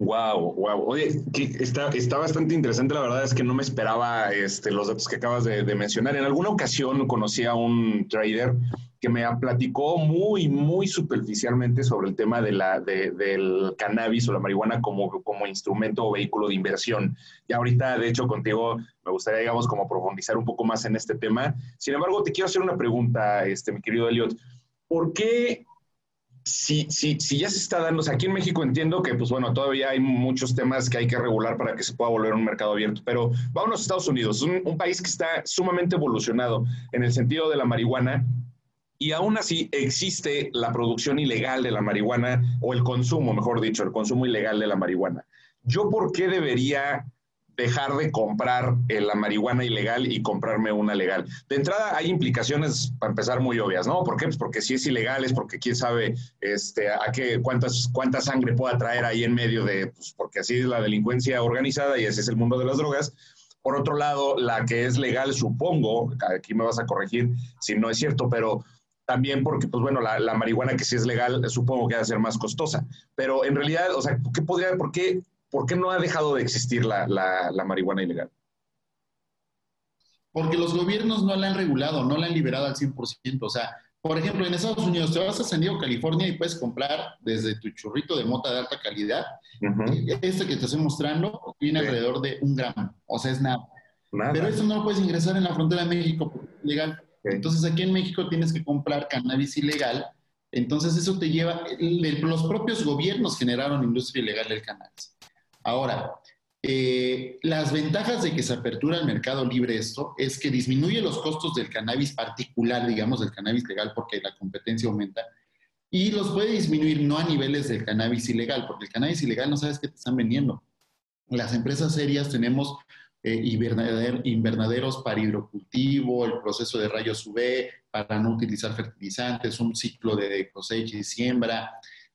Wow, wow. Oye, está, está bastante interesante. La verdad es que no me esperaba este, los datos que acabas de, mencionar. En alguna ocasión conocí a un trader que me platicó muy, muy superficialmente sobre el tema de la, del cannabis o la marihuana como, como instrumento o vehículo de inversión. Y ahorita, de hecho, contigo me gustaría, digamos, como profundizar un poco más en este tema. Sin embargo, te quiero hacer una pregunta, este, mi querido Elliot. ¿Por qué si, si, si ya se está dando, o sea, aquí en México entiendo que, pues bueno, todavía hay muchos temas que hay que regular para que se pueda volver un mercado abierto, pero vámonos a Estados Unidos, un, un país que está sumamente evolucionado en el sentido de la marihuana y aún así existe la producción ilegal de la marihuana o el consumo, mejor dicho, el consumo ilegal de la marihuana. ¿Yo por qué debería dejar de comprar eh, la marihuana ilegal y comprarme una legal. De entrada hay implicaciones, para empezar, muy obvias, ¿no? ¿Por qué? Pues porque si es ilegal es porque quién sabe este, a qué, cuántas, cuánta sangre pueda traer ahí en medio de, pues porque así es la delincuencia organizada y ese es el mundo de las drogas. Por otro lado, la que es legal, supongo, aquí me vas a corregir si no es cierto, pero también porque, pues bueno, la, la marihuana que sí es legal, supongo que va a ser más costosa. Pero en realidad, o sea, ¿qué podría, por qué ¿por qué no ha dejado de existir la, marihuana ilegal? Porque los gobiernos no la han regulado, no la han liberado al 100%. O sea, por ejemplo, en Estados Unidos te vas a San Diego, California y puedes comprar desde tu churrito de mota de alta calidad. Este que te estoy mostrando tiene alrededor de un gramo. O sea, es nada. Pero eso no lo puedes ingresar en la frontera de México porque es legal. Entonces aquí en México tienes que comprar cannabis ilegal. Entonces eso te lleva, los propios gobiernos generaron industria ilegal del cannabis. Ahora, eh, las ventajas de que se apertura el mercado libre esto es que disminuye los costos del cannabis particular, digamos, del cannabis legal, porque la competencia aumenta, y los puede disminuir no a niveles del cannabis ilegal, porque el cannabis ilegal no sabes qué te están vendiendo. Las empresas serias tenemos eh, invernaderos para hidrocultivo, el proceso de rayos UV para no utilizar fertilizantes, un ciclo de cosecha y siembra.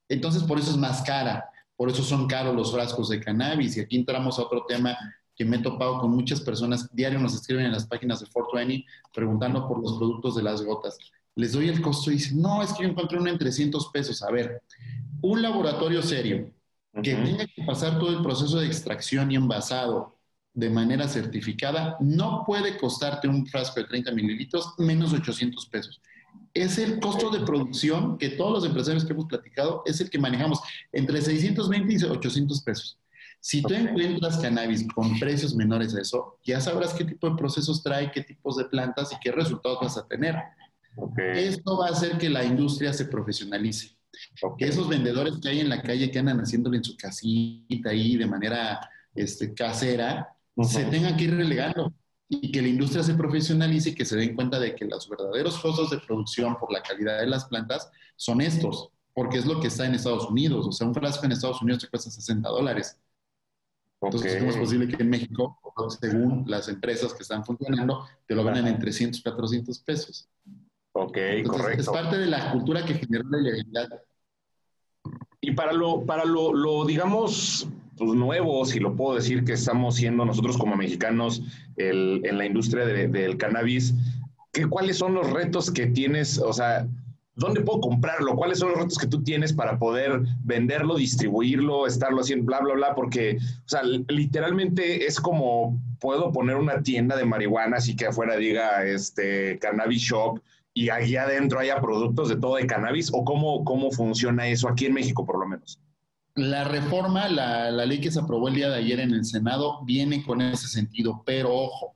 Entonces, por eso es más cara. Por eso son caros los frascos de cannabis. Y aquí entramos a otro tema que me he topado con muchas personas. Diario nos escriben en las páginas de 420 preguntando por los productos de las gotas. Les doy el costo y dicen, no, es que yo encontré uno en 300 pesos. A ver, un laboratorio serio que tenga que pasar todo el proceso de extracción y envasado de manera certificada, no puede costarte un frasco de 30 mililitros menos 800 pesos es el costo de producción que todos los empresarios que hemos platicado es el que manejamos entre 620 y 800 pesos. Si tú encuentras cannabis con precios menores a eso, ya sabrás qué tipo de procesos trae, qué tipos de plantas y qué resultados vas a tener. Esto va a hacer que la industria se profesionalice. Que esos vendedores que hay en la calle que andan haciéndolo en su casita ahí de manera este, casera, se tengan que ir relegando y que la industria se profesionalice y que se den cuenta de que los verdaderos costos de producción por la calidad de las plantas son estos, porque es lo que está en Estados Unidos. O sea, un frasco en Estados Unidos te cuesta 60 dólares. Entonces, ¿cómo es posible que en México, según las empresas que están funcionando, te lo vendan en 300, 400 pesos? Ok, correcto. Es parte de la cultura que generó la ilegalidad. Y para lo, para lo, lo digamos, pues, nuevo, si lo puedo decir, que estamos siendo nosotros como mexicanos el, en la industria del cannabis, ¿qué, ¿cuáles son los retos que tienes? O sea, ¿dónde puedo comprarlo? ¿Cuáles son los retos que tú tienes para poder venderlo, distribuirlo, estarlo haciendo, bla, bla, bla? Porque, o sea, literalmente es como puedo poner una tienda de marihuana, así que afuera diga este cannabis shop y allí adentro haya productos de todo de cannabis, o cómo, cómo funciona eso aquí en México, por lo menos. La reforma, la, la ley que se aprobó el día de ayer en el Senado, viene con ese sentido, pero ojo,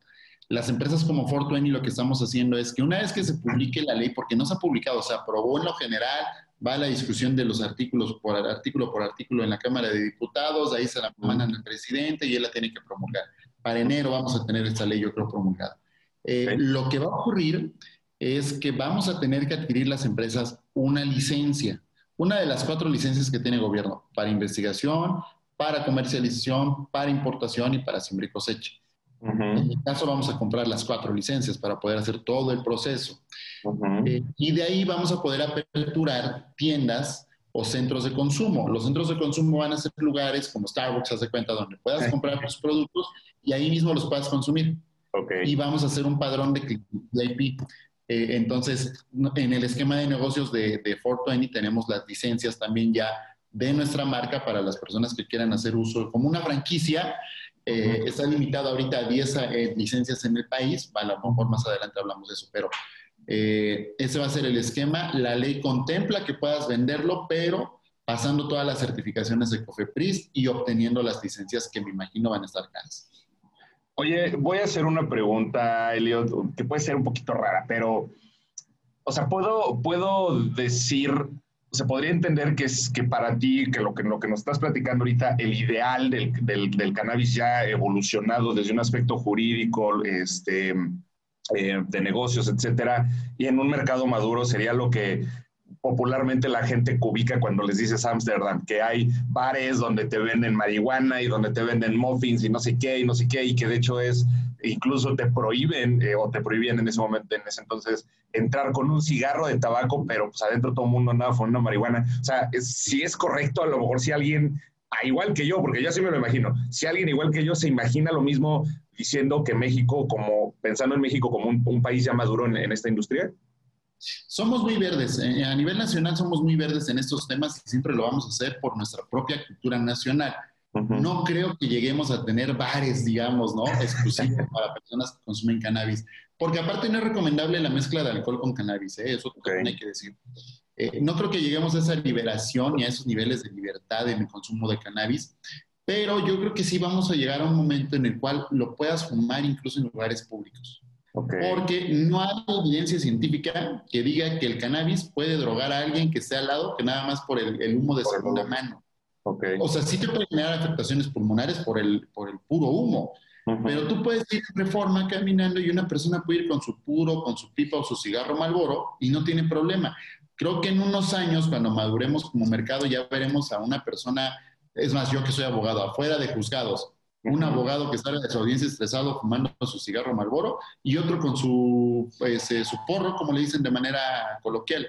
las empresas como Fortuny lo que estamos haciendo es que una vez que se publique la ley, porque no se ha publicado, se aprobó en lo general, va a la discusión de los artículos por artículo por artículo en la Cámara de Diputados, ahí se la mandan al presidente y él la tiene que promulgar. Para enero vamos a tener esta ley, yo creo, promulgada. Eh, lo que va a ocurrir es que vamos a tener que adquirir las empresas una licencia, una de las cuatro licencias que tiene el gobierno para investigación, para comercialización, para importación y para siembra y cosecha. En este caso vamos a comprar las cuatro licencias para poder hacer todo el proceso. Eh, y de ahí vamos a poder aperturar tiendas o centros de consumo. Los centros de consumo van a ser lugares como Starbucks, haz de cuenta, donde puedas comprar tus productos y ahí mismo los puedas consumir. Y vamos a hacer un padrón de IP. Eh, entonces, en el esquema de negocios de, de 420 tenemos las licencias también ya de nuestra marca para las personas que quieran hacer uso como una franquicia eh, está limitado ahorita a 10 eh, licencias en el país, a lo mejor más adelante hablamos de eso, pero eh, ese va a ser el esquema. La ley contempla que puedas venderlo, pero pasando todas las certificaciones de COFEPRIS y obteniendo las licencias que me imagino van a estar caras. Oye, voy a hacer una pregunta, Elliot, que puede ser un poquito rara, pero, o sea, ¿puedo, puedo decir se podría entender que es que para ti, que lo que, lo que nos estás platicando ahorita, el ideal del, del, del cannabis ya evolucionado desde un aspecto jurídico, este, eh, de negocios, etcétera, y en un mercado maduro sería lo que popularmente la gente ubica cuando les dices Amsterdam, que hay bares donde te venden marihuana y donde te venden muffins y no sé qué y no sé qué, y que de hecho es, incluso te prohíben eh, o te prohibían en ese momento, en ese entonces, entrar con un cigarro de tabaco, pero pues adentro todo el mundo andaba una marihuana. O sea, si es correcto, a lo mejor si alguien, ah, igual que yo, porque yo sí me lo imagino, si alguien igual que yo se imagina lo mismo diciendo que México, como pensando en México como un, país ya maduro en esta industria. Somos muy verdes, eh, a nivel nacional somos muy verdes en estos temas y siempre lo vamos a hacer por nuestra propia cultura nacional. No creo que lleguemos a tener bares, digamos, ¿no? Exclusivos para personas que consumen cannabis. Porque aparte no es recomendable la mezcla de alcohol con cannabis, ¿eh? eso también hay que decir. Eh, no creo que lleguemos a esa liberación y a esos niveles de libertad en el consumo de cannabis, pero yo creo que sí vamos a llegar a un momento en el cual lo puedas fumar incluso en lugares públicos. Porque no hay evidencia científica que diga que el cannabis puede drogar a alguien que esté al lado que nada más por el, humo de segunda mano. O sea, sí te puede generar afectaciones pulmonares por el, por el puro humo. Pero tú puedes ir en reforma caminando y una persona puede ir con su puro, con su pipa o su cigarro malboro y no tiene problema. Creo que en unos años, cuando maduremos como mercado, ya veremos a una persona, es más, yo que soy abogado, afuera de juzgados, un abogado que sale de su audiencia estresado fumando su cigarro Marlboro y otro con su, pues, eh, su porro, como le dicen de manera coloquial.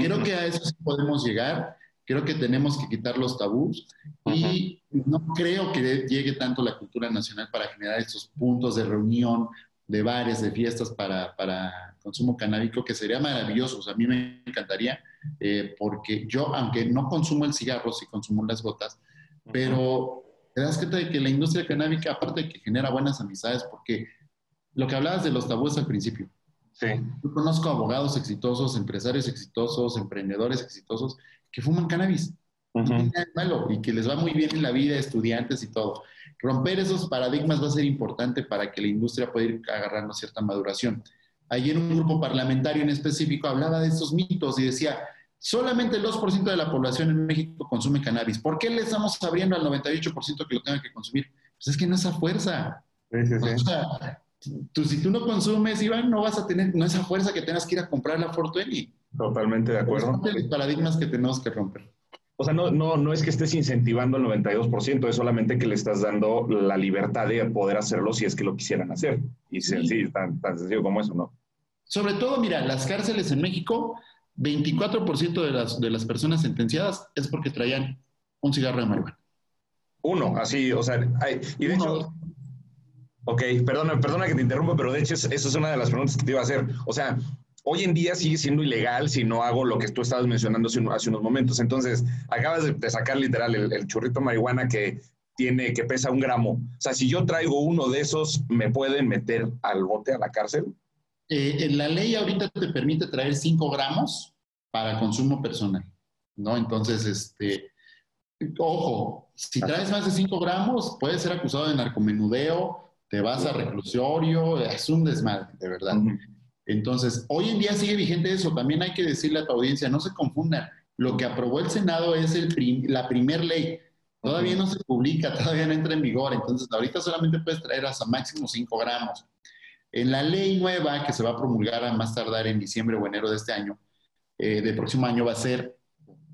Creo que a eso sí podemos llegar, creo que tenemos que quitar los tabús y no creo que llegue tanto la cultura nacional para generar estos puntos de reunión, de bares, de fiestas para, para consumo canábico, que sería maravilloso. O sea, a mí me encantaría, eh, porque yo, aunque no consumo el cigarro, sí consumo las gotas, pero te das cuenta de que la industria canábica, aparte de que genera buenas amistades, porque lo que hablabas de los tabúes al principio. Sí. Yo conozco abogados exitosos, empresarios exitosos, emprendedores exitosos que fuman cannabis. malo, y que les va muy bien en la vida, estudiantes y todo. Romper esos paradigmas va a ser importante para que la industria pueda ir agarrando cierta maduración. ayer un grupo parlamentario en específico hablaba de estos mitos y decía, solamente el 2% de la población en México consume cannabis. ¿Por qué le estamos abriendo al 98% que lo tenga que consumir? Pues es que no es a fuerza. O sea, tú, si tú no consumes, Iván, no vas a tener, no esa fuerza que tengas que ir a comprar la Fortuny. Totalmente de acuerdo. Son los paradigmas que tenemos que romper. O sea, no, no, no es que estés incentivando el 92%, es solamente que le estás dando la libertad de poder hacerlo si es que lo quisieran hacer. Y sencillo, tan, tan sencillo como eso, ¿no? Sobre todo, mira, las cárceles en México, 24% de las, de las personas sentenciadas es porque traían un cigarro de marihuana. Uno, así, o sea, hay, y de hecho, ok, perdona, perdona que te interrumpa, pero de hecho eso es una de las preguntas que te iba a hacer. O sea, hoy en día sigue siendo ilegal si no hago lo que tú estabas mencionando hace, unos momentos. Entonces, acabas de, sacar literal el, churrito marihuana que tiene, que pesa un gramo. O sea, si yo traigo uno de esos, ¿me pueden meter al bote, a la cárcel? Eh, la ley ahorita te permite traer 5 gramos para consumo personal, ¿no? Entonces, este, ojo, si traes más de 5 gramos, puedes ser acusado de narcomenudeo, te vas a reclusorio, es un desmadre, de verdad. Entonces, hoy en día sigue vigente eso. También hay que decirle a tu audiencia, no se confundan. Lo que aprobó el Senado es el la primer ley. Todavía no se publica, (laughs) todavía no entra en vigor. Entonces, ahorita solamente puedes traer hasta máximo 5 gramos. En la ley nueva, que se va a promulgar a más tardar en diciembre o enero de este año, eh, del próximo año, va a ser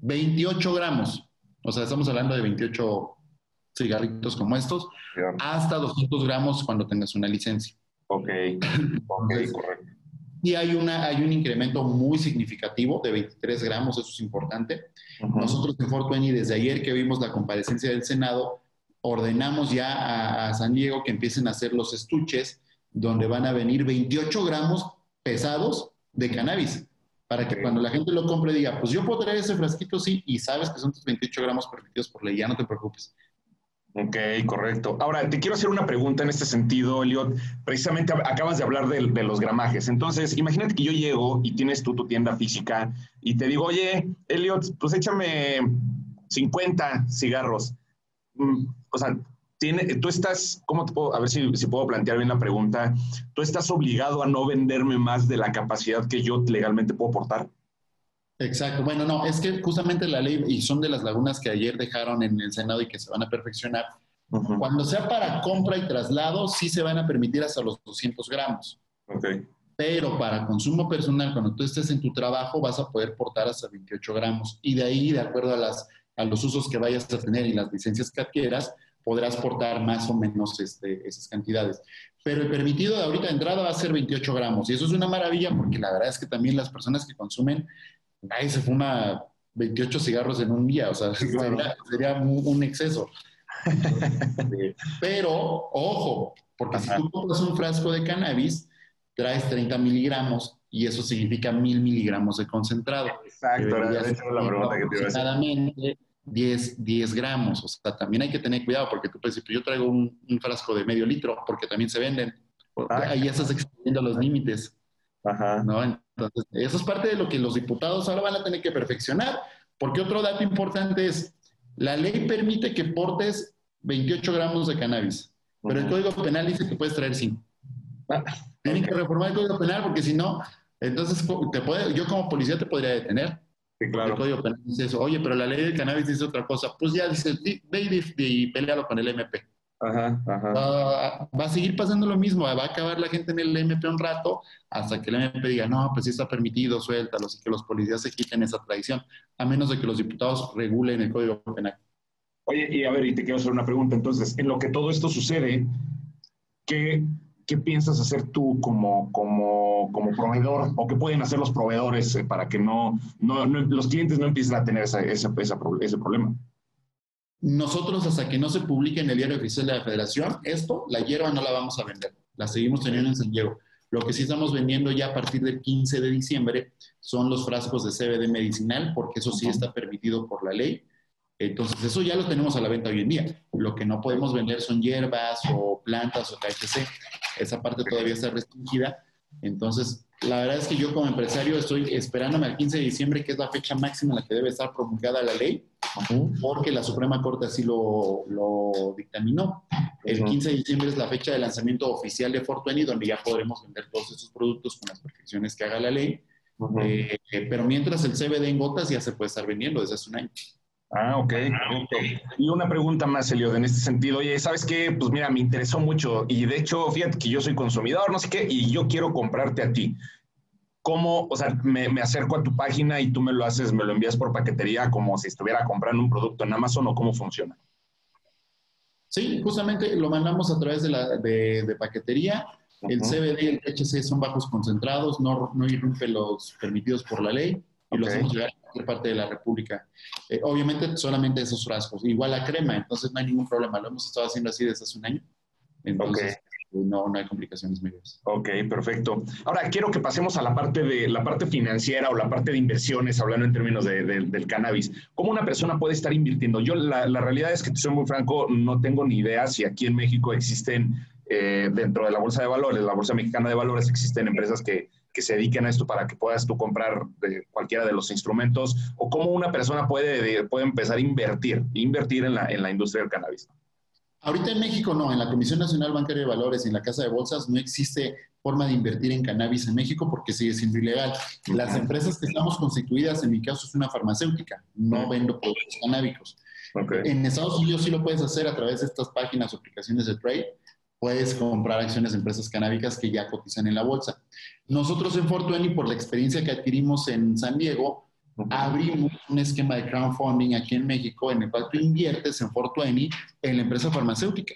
28 gramos. O sea, estamos hablando de 28 cigarritos como estos, hasta 200 gramos cuando tengas una licencia. Ok, ok, correcto. Y hay, una, hay un incremento muy significativo de 23 gramos, eso es importante. Nosotros en Fort Wayne, desde ayer que vimos la comparecencia del Senado, ordenamos ya a, San Diego que empiecen a hacer los estuches donde van a venir 28 gramos pesados de cannabis, para que cuando la gente lo compre diga, pues yo traer ese frasquito, sí, y sabes que son tus 28 gramos permitidos por ley, ya no te preocupes. Ok, correcto. Ahora, te quiero hacer una pregunta en este sentido, Eliot. Precisamente acabas de hablar de, los gramajes. Entonces, imagínate que yo llego y tienes tú tu tienda física y te digo, oye, Eliot, pues échame 50 cigarros. Mm, o sea, tiene, tú estás, ¿cómo te puedo, a ver si, si puedo plantear bien la pregunta, tú estás obligado a no venderme más de la capacidad que yo legalmente puedo aportar? Exacto. Bueno, no, es que justamente la ley, y son de las lagunas que ayer dejaron en el Senado y que se van a perfeccionar, cuando sea para compra y traslado, sí se van a permitir hasta los 200 gramos. Okay. Pero para consumo personal, cuando tú estés en tu trabajo, vas a poder portar hasta 28 gramos. Y de ahí, de acuerdo a, las, a los usos que vayas a tener y las licencias que adquieras, podrás portar más o menos este, esas cantidades. Pero el permitido de ahorita de entrada va a ser 28 gramos. Y eso es una maravilla porque la verdad es que también las personas que consumen nadie se fuma 28 cigarros en un día, o sea, (laughs) sería, un, exceso. Pero, ojo, porque si tú compras un frasco de cannabis, traes 30 miligramos y eso significa mil miligramos de concentrado. Exacto, esa es la pregunta que te iba a decir. 10, 10 gramos, o sea, también hay que tener cuidado porque tú puedes decir, yo traigo un, frasco de medio litro porque también se venden. Ah, ahí ya estás excediendo los límites. Ajá. ¿no? Entonces, eso es parte de lo que los diputados ahora van a tener que perfeccionar, porque otro dato importante es, la ley permite que portes 28 gramos de cannabis, pero el Código Penal dice que puedes traer 5. Ah, Tienen que reformar el Código Penal porque si no, entonces te puede, yo como policía te podría detener. Sí, claro. El Código Penal dice eso. Oye, pero la ley del cannabis dice otra cosa. Pues ya dice, ve y, y pelealo con el MP. Ajá, ajá. va a seguir pasando lo mismo, va a acabar la gente en el MP un rato hasta que el MP diga, no, pues sí está permitido, suéltalo, y que los policías se quiten esa tradición, a menos de que los diputados regulen el Código Penal. Oye, y a ver, y te quiero hacer una pregunta, entonces, en lo que todo esto sucede, ¿qué, qué piensas hacer tú como, como, como proveedor o qué pueden hacer los proveedores eh, para que no, no, los clientes no empiecen a tener ese problema? Nosotros, hasta que no se publique en el diario oficial de la Federación, esto, la hierba no la vamos a vender. La seguimos teniendo en San Diego. Lo que sí estamos vendiendo ya a partir del 15 de diciembre son los frascos de CBD medicinal, porque eso sí está permitido por la ley. Entonces, eso ya lo tenemos a la venta hoy en día. Lo que no podemos vender son hierbas o plantas o THC. Esa parte todavía está restringida. Entonces, la verdad es que yo como empresario estoy esperándome al 15 de diciembre, que es la fecha máxima en la que debe estar promulgada la ley, porque la Suprema Corte así lo, lo dictaminó. El 15 de diciembre es la fecha de lanzamiento oficial de Fortuny, donde ya podremos vender todos estos productos con las perfecciones que haga la ley. Eh, pero mientras el CBD en gotas ya se puede estar vendiendo desde hace un año. Ah, ok. Y una pregunta más, Eliod, en este sentido. Oye, ¿sabes qué? Pues mira, me interesó mucho y de hecho, fíjate que yo soy consumidor, no sé qué, y yo quiero comprarte a ti. ¿Cómo, o sea, me, me, acerco a tu página y tú me lo haces, me lo envías por paquetería como si estuviera comprando un producto en Amazon o cómo funciona? Sí, justamente lo mandamos a través de, la, de, paquetería. El CBD y el THC son bajos concentrados, no, no irrumpe los permitidos por la ley y lo hacemos llegar cualquier parte de la República. Eh, obviamente solamente esos frascos, igual la crema, entonces no hay ningún problema, lo hemos estado haciendo así desde hace un año. Entonces, no, no hay complicaciones mayores. Ok, perfecto. Ahora quiero que pasemos a la parte de la parte financiera o la parte de inversiones, hablando en términos de, del cannabis. ¿Cómo una persona puede estar invirtiendo? Yo la, la, realidad es que, te soy muy franco, no tengo ni idea si aquí en México existen, eh, dentro de la Bolsa de Valores, la Bolsa Mexicana de Valores, existen empresas que, que se dediquen a esto para que puedas tú comprar de cualquiera de los instrumentos o cómo una persona puede, puede empezar a invertir, invertir en la, en la industria del cannabis. Ahorita en México no, en la Comisión Nacional Bancaria de Valores y en la Casa de Bolsas no existe forma de invertir en cannabis en México porque sigue siendo ilegal. Las empresas que estamos constituidas, en mi caso es una farmacéutica, no vendo productos canábicos. En Estados Unidos sí lo puedes hacer a través de estas páginas o aplicaciones de trade. Puedes comprar acciones de empresas canábicas que ya cotizan en la bolsa. Nosotros en Fortuny, por la experiencia que adquirimos en San Diego, abrimos un esquema de crowdfunding aquí en México en el cual tú inviertes en Fortuny en la empresa farmacéutica.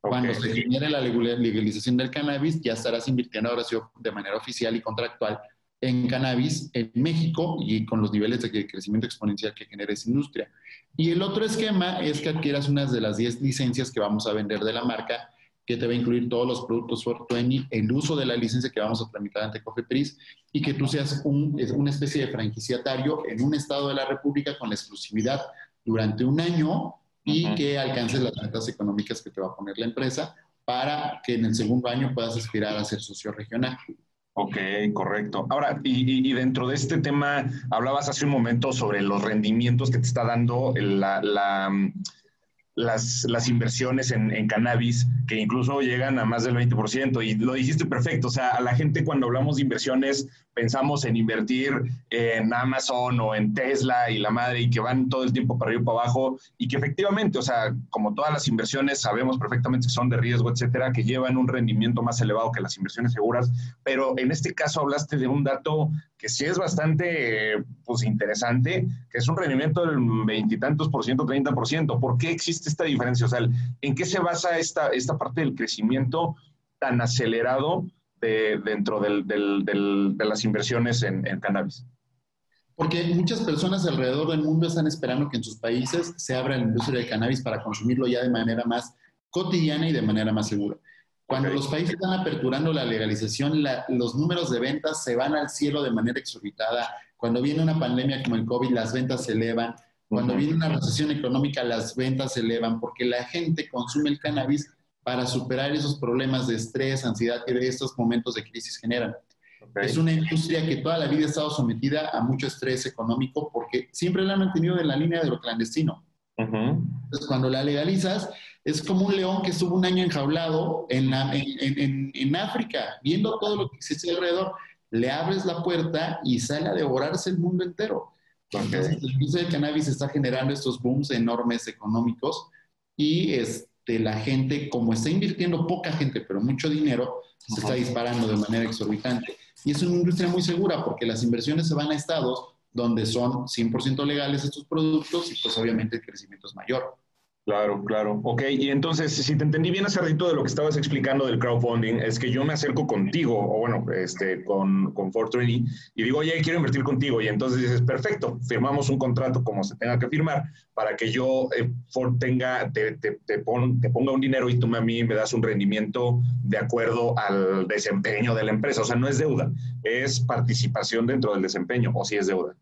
Cuando se genere la legalización del cannabis, ya estarás invirtiendo ahora sí de manera oficial y contractual en cannabis en México y con los niveles de crecimiento exponencial que genera esa industria. Y el otro esquema es que adquieras unas de las 10 licencias que vamos a vender de la marca que te va a incluir todos los productos Fortuny, el uso de la licencia que vamos a tramitar ante Cofepris y que tú seas un, una especie de franquiciatario en un estado de la República con la exclusividad durante un año y que alcances las metas económicas que te va a poner la empresa para que en el segundo año puedas aspirar a ser socio regional. Ok, correcto. Ahora, y, y, dentro de este tema, hablabas hace un momento sobre los rendimientos que te está dando la, la las, las inversiones en, en, cannabis, que incluso llegan a más del 20%. Y lo dijiste perfecto, o sea, a la gente cuando hablamos de inversiones pensamos en invertir en Amazon o en Tesla y la madre y que van todo el tiempo para arriba y para abajo y que efectivamente, o sea, como todas las inversiones sabemos perfectamente que son de riesgo, etcétera, que llevan un rendimiento más elevado que las inversiones seguras, pero en este caso hablaste de un dato que sí es bastante, pues, interesante, que es un rendimiento del veintitantos por ciento, treinta por ciento. ¿Por qué existe esta diferencia? O sea, ¿en qué se basa esta, esta parte del crecimiento tan acelerado dentro de las inversiones en, cannabis? Porque muchas personas alrededor del mundo están esperando que en sus países se abra la industria del cannabis para consumirlo ya de manera más cotidiana y de manera más segura. Cuando los países están aperturando la legalización, los números de ventas se van al cielo de manera exorbitada. Cuando viene una pandemia como el COVID, las ventas se elevan. Cuando viene una recesión económica, las ventas se elevan porque la gente consume el cannabis para superar esos problemas de estrés, ansiedad que de estos momentos de crisis generan. Es una industria que toda la vida ha estado sometida a mucho estrés económico porque siempre la han mantenido en la línea de lo clandestino. Entonces, cuando la legalizas, es como un león que estuvo un año enjaulado en, en, en, África, viendo todo lo que existe alrededor. Le abres la puerta y sale a devorarse el mundo entero. Entonces, el industria del cannabis está generando estos booms enormes económicos y es, de la gente, como está invirtiendo poca gente, pero mucho dinero, se está disparando de manera exorbitante. Y es una industria muy segura porque las inversiones se van a estados donde son 100% legales estos productos y pues obviamente el crecimiento es mayor. Claro, claro. Ok, y entonces, si te entendí bien hace ratito de lo que estabas explicando del crowdfunding, es que yo me acerco contigo, o bueno, este, con, con Fortuny, y digo, oye, quiero invertir contigo, y entonces dices, perfecto, firmamos un contrato como se tenga que firmar, para que yo eh, tenga, te, te, te, ponga un dinero y tú a mí me das un rendimiento de acuerdo al desempeño de la empresa. O sea, no es deuda, es participación dentro del desempeño, o si es deuda.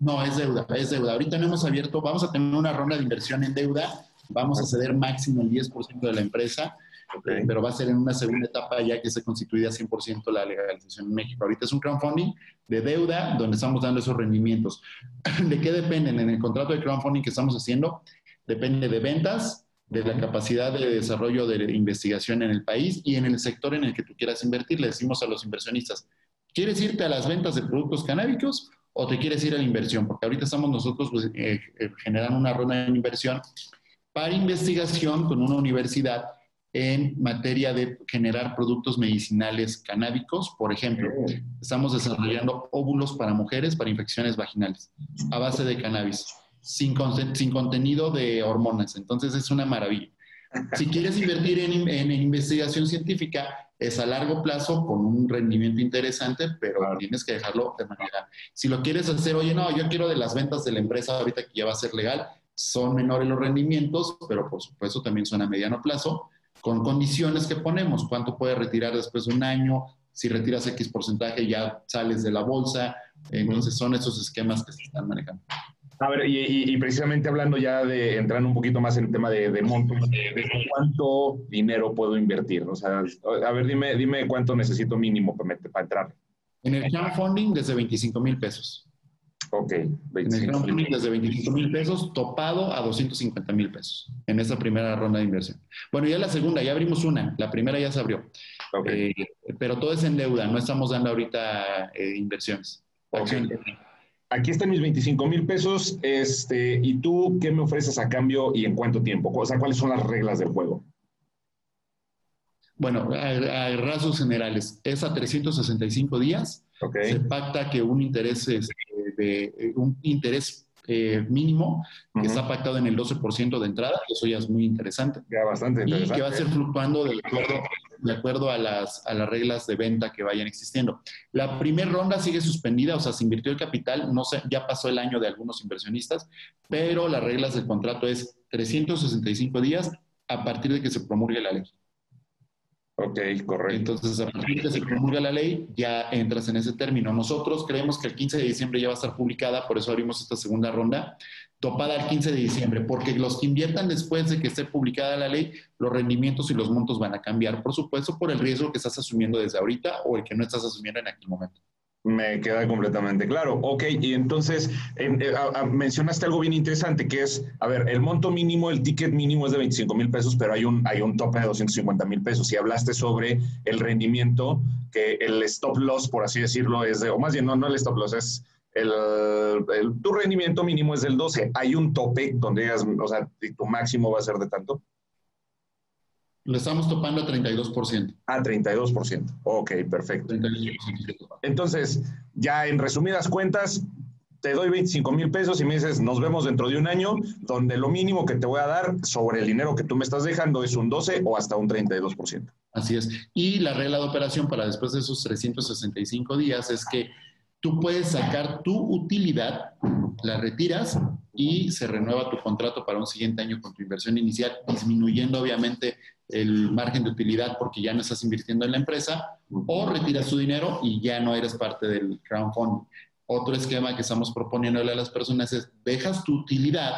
No, es deuda, es deuda. Ahorita no hemos abierto, vamos a tener una ronda de inversión en deuda, vamos a ceder máximo el 10% de la empresa, pero va a ser en una segunda etapa ya que se constituida 100% la legalización en México. Ahorita es un crowdfunding de deuda donde estamos dando esos rendimientos. (clears throat) ¿De qué dependen? En el contrato de crowdfunding que estamos haciendo, depende de ventas, de la capacidad de desarrollo de investigación en el país y en el sector en el que tú quieras invertir. Le decimos a los inversionistas, ¿quieres irte a las ventas de productos canábicos o te quieres ir a la inversión? Porque ahorita estamos nosotros pues, eh, eh, generando una ronda de inversión para investigación con una universidad en materia de generar productos medicinales canábicos. Por ejemplo, estamos desarrollando óvulos para mujeres para infecciones vaginales a base de cannabis sin, sin contenido de hormonas. Entonces es una maravilla. Si quieres invertir en, en, investigación científica, es a largo plazo con un rendimiento interesante, pero tienes que dejarlo de manera. Si lo quieres hacer, oye, no, yo quiero de las ventas de la empresa ahorita que ya va a ser legal, son menores los rendimientos, pero por supuesto también son a mediano plazo, con condiciones que ponemos, cuánto puedes retirar después de un año, si retiras X porcentaje ya sales de la bolsa, entonces son esos esquemas que se están manejando. A ver, y, precisamente hablando ya de entrar un poquito más en el tema de, de montos, de, cuánto dinero puedo invertir. O sea, a ver, dime, dime cuánto necesito mínimo para, para entrar. En el crowdfunding desde 25 mil pesos. Ok, 25 En el crowdfunding desde 25 mil pesos, topado a 250 mil pesos en esa primera ronda de inversión. Bueno, ya la segunda, ya abrimos una, la primera ya se abrió. Okay. Eh, pero todo es en deuda, no estamos dando ahorita eh, inversiones. Okay aquí están mis 25 mil pesos, este, ¿y tú qué me ofreces a cambio y en cuánto tiempo? O sea, ¿cuáles son las reglas del juego? Bueno, a, rasgos generales, es a 365 días. Se pacta que un interés, este, de, un interés eh, mínimo que está pactado en el 12% de entrada, eso ya es muy interesante. Ya bastante interesante. Y que va a ser fluctuando de acuerdo de acuerdo a las, a las reglas de venta que vayan existiendo. La primera ronda sigue suspendida, o sea, se invirtió el capital, no sé, ya pasó el año de algunos inversionistas, pero las reglas del contrato es 365 días a partir de que se promulgue la ley. Ok, correcto. Entonces, a partir de que se promulga la ley, ya entras en ese término. Nosotros creemos que el 15 de diciembre ya va a estar publicada, por eso abrimos esta segunda ronda, topada el 15 de diciembre, porque los que inviertan después de que esté publicada la ley, los rendimientos y los montos van a cambiar, por supuesto, por el riesgo que estás asumiendo desde ahorita o el que no estás asumiendo en aquel momento. Me queda completamente claro. Ok, y entonces eh, mencionaste algo bien interesante, que es, a ver, el monto mínimo, el ticket mínimo es de 25 mil pesos, pero hay un, hay un tope de 250 mil pesos. Y hablaste sobre el rendimiento, que el stop loss, por así decirlo, es de, o más bien, no, no el stop loss, es el, tu rendimiento mínimo es del 12. Hay un tope donde digas, o sea, tu máximo va a ser de tanto. Lo estamos topando a 32%. A 32%. Ok, perfecto. Entonces, ya en resumidas cuentas, te doy 25 mil pesos y me dices, nos vemos dentro de un año, donde lo mínimo que te voy a dar sobre el dinero que tú me estás dejando es un 12 o hasta un 32%. Así es. Y la regla de operación para después de esos 365 días es que tú puedes sacar tu utilidad, la retiras y se renueva tu contrato para un siguiente año con tu inversión inicial, disminuyendo obviamente el margen de utilidad porque ya no estás invirtiendo en la empresa, o retiras tu dinero y ya no eres parte del crowdfunding. Otro esquema que estamos proponiéndole a las personas es, dejas tu utilidad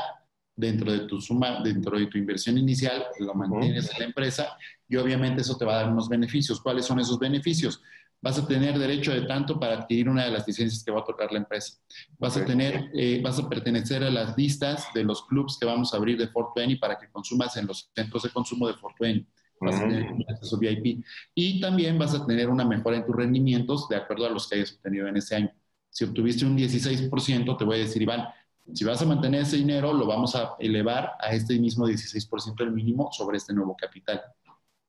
dentro de tu suma, dentro de tu inversión inicial, lo mantienes en la empresa y obviamente eso te va a dar unos beneficios. ¿Cuáles son esos beneficios? Vas a tener derecho de tanto para adquirir una de las licencias que va a tocar la empresa. Vas a tener, eh, vas a pertenecer a las listas de los clubs que vamos a abrir de Fortuny para que consumas en los centros de consumo de Fortuny. Vas a tener un acceso VIP. Y también vas a tener una mejora en tus rendimientos de acuerdo a los que hayas obtenido en ese año. Si obtuviste un 16%, te voy a decir, Iván, si vas a mantener ese dinero, lo vamos a elevar a este mismo 16% del mínimo sobre este nuevo capital.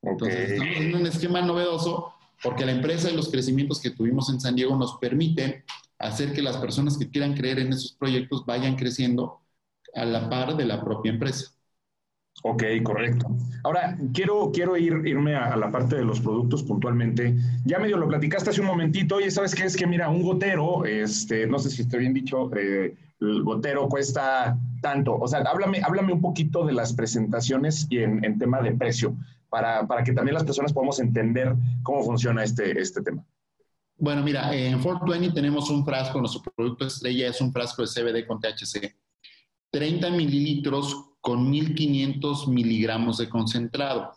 Entonces, estamos en un esquema novedoso porque la empresa y los crecimientos que tuvimos en San Diego nos permiten hacer que las personas que quieran creer en esos proyectos vayan creciendo a la par de la propia empresa. Ok, correcto. Ahora, quiero, quiero ir, irme a, la parte de los productos puntualmente. Ya medio lo platicaste hace un momentito, y ¿sabes qué? Es que, mira, un gotero, este, no sé si estoy bien dicho, eh, el gotero cuesta tanto. O sea, háblame, háblame un poquito de las presentaciones y en tema de precio para, para, que también las personas podamos entender cómo funciona este, este tema. Bueno, mira, en 420 tenemos un frasco, nuestro producto estrella es un frasco de CBD con THC. 30 mililitros con 1500 miligramos de concentrado,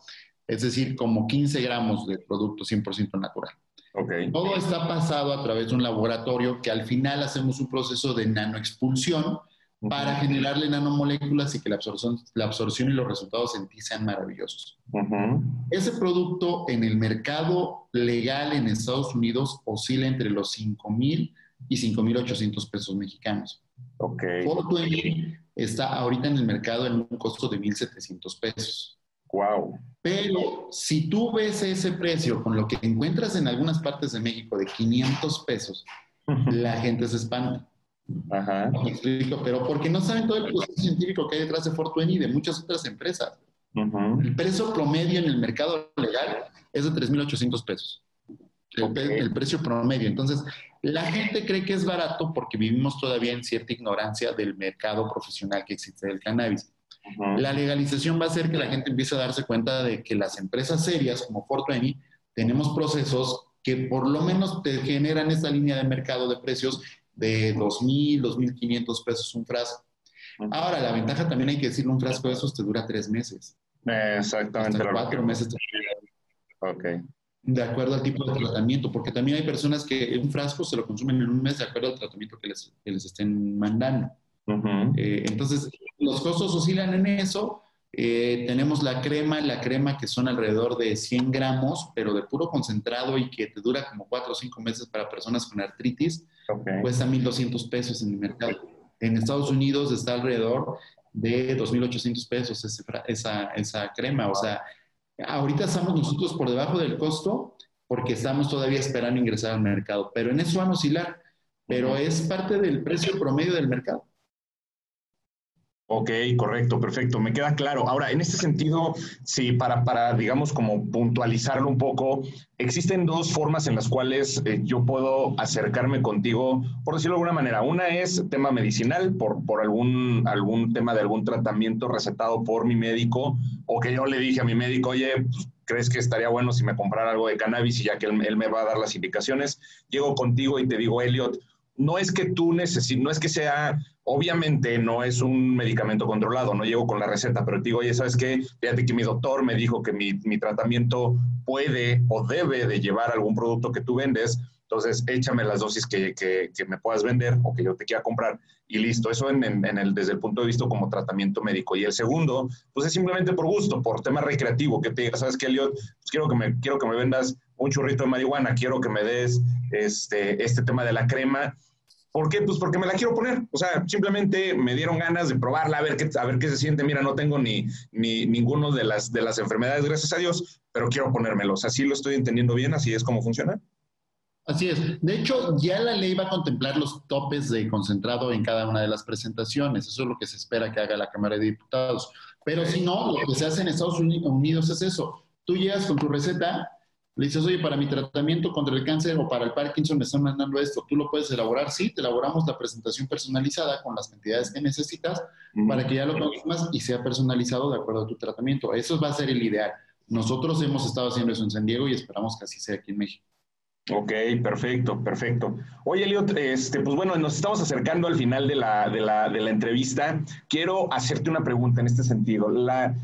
es decir, como 15 gramos de producto 100% natural. Okay. Todo está pasado a través de un laboratorio que al final hacemos un proceso de nanoexpulsión para generarle nanomoléculas y que la absorción, la absorción y los resultados en ti sean maravillosos. Ese producto en el mercado legal en Estados Unidos oscila entre los 5 mil y 5 mil 800 pesos mexicanos. Ok. está ahorita en el mercado en un costo de 1.700 pesos. Wow. Pero si tú ves ese precio con lo que encuentras en algunas partes de México de 500 pesos, la gente se espanta. Ajá. Me explico, pero porque no saben todo el proceso científico que hay detrás de Fortuny y de muchas otras empresas. El precio promedio en el mercado legal es de 3.800 pesos. El, precio promedio. Entonces, la gente cree que es barato porque vivimos todavía en cierta ignorancia del mercado profesional que existe del cannabis. La legalización va a hacer que la gente empiece a darse cuenta de que las empresas serias como Fortuny tenemos procesos que por lo menos te generan esta línea de mercado de precios de 2.000, 2.500 pesos un frasco. Ahora, la ventaja también hay que decir, un frasco de esos te dura tres meses. Exactamente. Hasta cuatro meses. Ok. De acuerdo al tipo de tratamiento, porque también hay personas que un frasco se lo consumen en un mes de acuerdo al tratamiento que les, que les estén mandando. Eh, entonces, los costos oscilan en eso. Eh, tenemos la crema, la crema que son alrededor de 100 gramos, pero de puro concentrado y que te dura como 4 o 5 meses para personas con artritis, cuesta 1.200 pesos en el mercado. En Estados Unidos está alrededor de 2.800 pesos esa, esa crema. O sea, ahorita estamos nosotros por debajo del costo porque estamos todavía esperando ingresar al mercado, pero en eso van a oscilar, pero es parte del precio promedio del mercado. Ok, correcto, perfecto, me queda claro. Ahora, en este sentido, sí, para, para digamos, como puntualizarlo un poco, existen dos formas en las cuales eh, yo puedo acercarme contigo, por decirlo de alguna manera. Una es tema medicinal, por, por algún, algún tema de algún tratamiento recetado por mi médico, o que yo le dije a mi médico, oye, pues, ¿crees que estaría bueno si me comprara algo de cannabis y ya que él, él me va a dar las indicaciones? Llego contigo y te digo, Elliot, no es que tú necesites, no es que sea, obviamente no es un medicamento controlado, no llego con la receta, pero te digo, oye, ¿sabes qué? Fíjate que mi doctor me dijo que mi, tratamiento puede o debe de llevar algún producto que tú vendes, entonces échame las dosis que, me puedas vender o que yo te quiera comprar y listo. Eso en, el, desde el punto de vista como tratamiento médico. Y el segundo, pues es simplemente por gusto, por tema recreativo, que te diga, ¿sabes qué, Elliot? Pues quiero que me, quiero que me vendas un churrito de marihuana, quiero que me des este, este tema de la crema ¿Por qué? Pues porque me la quiero poner. O sea, simplemente me dieron ganas de probarla, a ver qué, a ver qué se siente. Mira, no tengo ni, ni ninguno de las, de las enfermedades, gracias a Dios, pero quiero ponérmelos. Así lo estoy entendiendo bien, así es como funciona. Así es. De hecho, ya la ley va a contemplar los topes de concentrado en cada una de las presentaciones. Eso es lo que se espera que haga la Cámara de Diputados. Pero si no, lo que se hace en Estados Unidos es eso. Tú llegas con tu receta, le dices, oye, para mi tratamiento contra el cáncer o para el Parkinson me están mandando esto, ¿tú lo puedes elaborar? Sí, te elaboramos la presentación personalizada con las cantidades que necesitas para que ya lo consumas y sea personalizado de acuerdo a tu tratamiento. Eso va a ser el ideal. Nosotros hemos estado haciendo eso en San Diego y esperamos que así sea aquí en México. Ok, perfecto, perfecto. Oye, Eliot, este, pues bueno, nos estamos acercando al final de la, de la, de la entrevista. Quiero hacerte una pregunta en este sentido. La,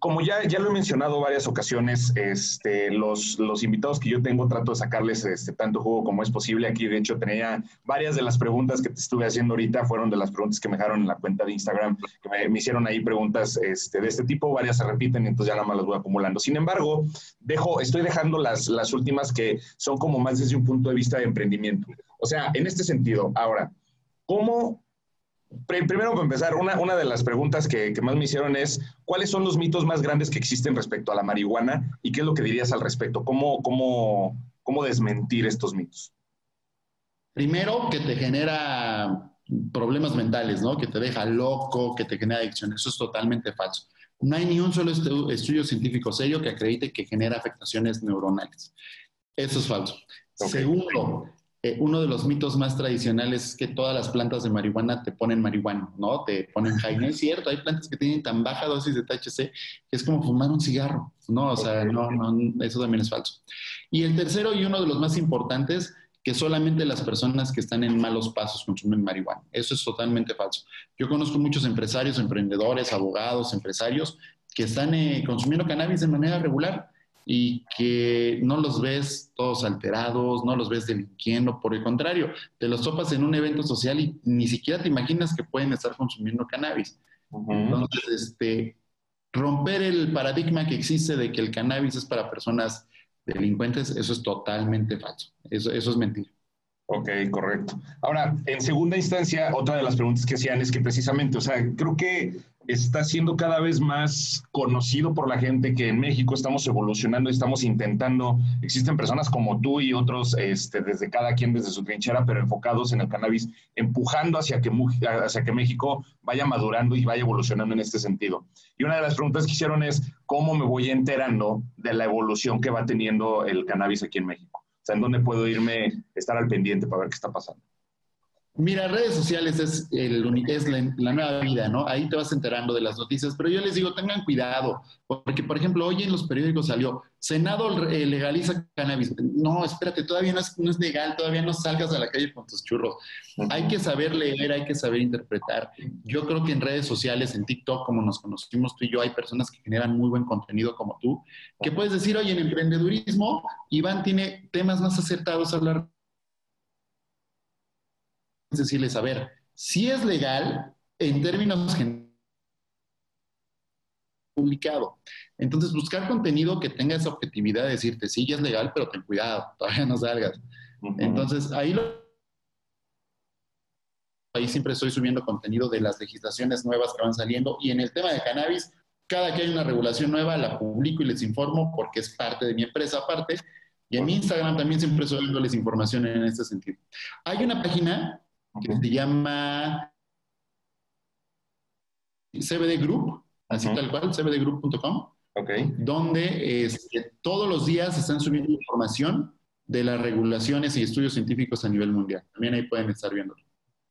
como ya, ya lo he mencionado varias ocasiones, este, los, los invitados que yo tengo trato de sacarles este, tanto jugo como es posible. Aquí, de hecho, tenía varias de las preguntas que te estuve haciendo ahorita, fueron de las preguntas que me dejaron en la cuenta de Instagram, que me, hicieron ahí preguntas este, de este tipo, varias se repiten, entonces ya nada más las voy acumulando. Sin embargo, dejo, estoy dejando las, las últimas que son como más desde un punto de vista de emprendimiento. O sea, en este sentido, ahora, ¿cómo Primero, para empezar, una, una de las preguntas que, más me hicieron es, ¿cuáles son los mitos más grandes que existen respecto a la marihuana y qué es lo que dirías al respecto? ¿Cómo, cómo, cómo desmentir estos mitos? Primero, que te genera problemas mentales, ¿no? Que te deja loco, que te genera adicción. Eso es totalmente falso. No hay ni un solo estudio científico serio que acredite que genera afectaciones neuronales. Eso es falso. Segundo, eh, uno de los mitos más tradicionales es que todas las plantas de marihuana te ponen marihuana, ¿no? Te ponen high. No es cierto, hay plantas que tienen tan baja dosis de THC que es como fumar un cigarro, ¿no? O sea, no, no, eso también es falso. Y el tercero y uno de los más importantes, que solamente las personas que están en malos pasos consumen marihuana. Eso es totalmente falso. Yo conozco muchos empresarios, emprendedores, abogados, empresarios que están eh, consumiendo cannabis de manera regular y que no los ves todos alterados, no los ves delinquiendo, por el contrario, te los topas en un evento social y ni siquiera te imaginas que pueden estar consumiendo cannabis. Entonces, este, romper el paradigma que existe de que el cannabis es para personas delincuentes, eso es totalmente falso, eso, eso es mentira. Ok, correcto. Ahora, en segunda instancia, otra de las preguntas que hacían es que precisamente, o sea, creo que está siendo cada vez más conocido por la gente que en México estamos evolucionando, estamos intentando, existen personas como tú y otros, este, desde cada quien desde su trinchera, pero enfocados en el cannabis, empujando hacia que, hacia que México vaya madurando y vaya evolucionando en este sentido. Y una de las preguntas que hicieron es, ¿cómo me voy enterando de la evolución que va teniendo el cannabis aquí en México? O sea, ¿en dónde puedo irme, estar al pendiente para ver qué está pasando? Mira, redes sociales es, el, es la, nueva vida, ¿no? Ahí te vas enterando de las noticias, pero yo les digo, tengan cuidado, porque, por ejemplo, hoy en los periódicos salió, Senado eh, legaliza cannabis. No, espérate, todavía no es, no es, legal, todavía no salgas a la calle con tus churros. Hay que saber leer, hay que saber interpretar. Yo creo que en redes sociales, en TikTok, como nos conocimos tú y yo, hay personas que generan muy buen contenido como tú, que puedes decir, oye, en emprendedurismo, Iván tiene temas más acertados a hablar es decirles, a ver, si es legal en términos publicado. Entonces, buscar contenido que tenga esa objetividad de decirte, sí, ya es legal, pero ten cuidado, (laughs) todavía no salgas. Entonces, ahí Ahí siempre estoy subiendo contenido de las legislaciones nuevas que van saliendo y en el tema de cannabis, cada que hay una regulación nueva la publico y les informo porque es parte de mi empresa aparte. Y en mi Instagram también siempre estoy dándoles información en este sentido. Hay una página que se llama CBD Group, así tal cual, cbdgroup.com, okay. donde este, todos los días están subiendo información de las regulaciones y estudios científicos a nivel mundial. También ahí pueden estar viéndolo.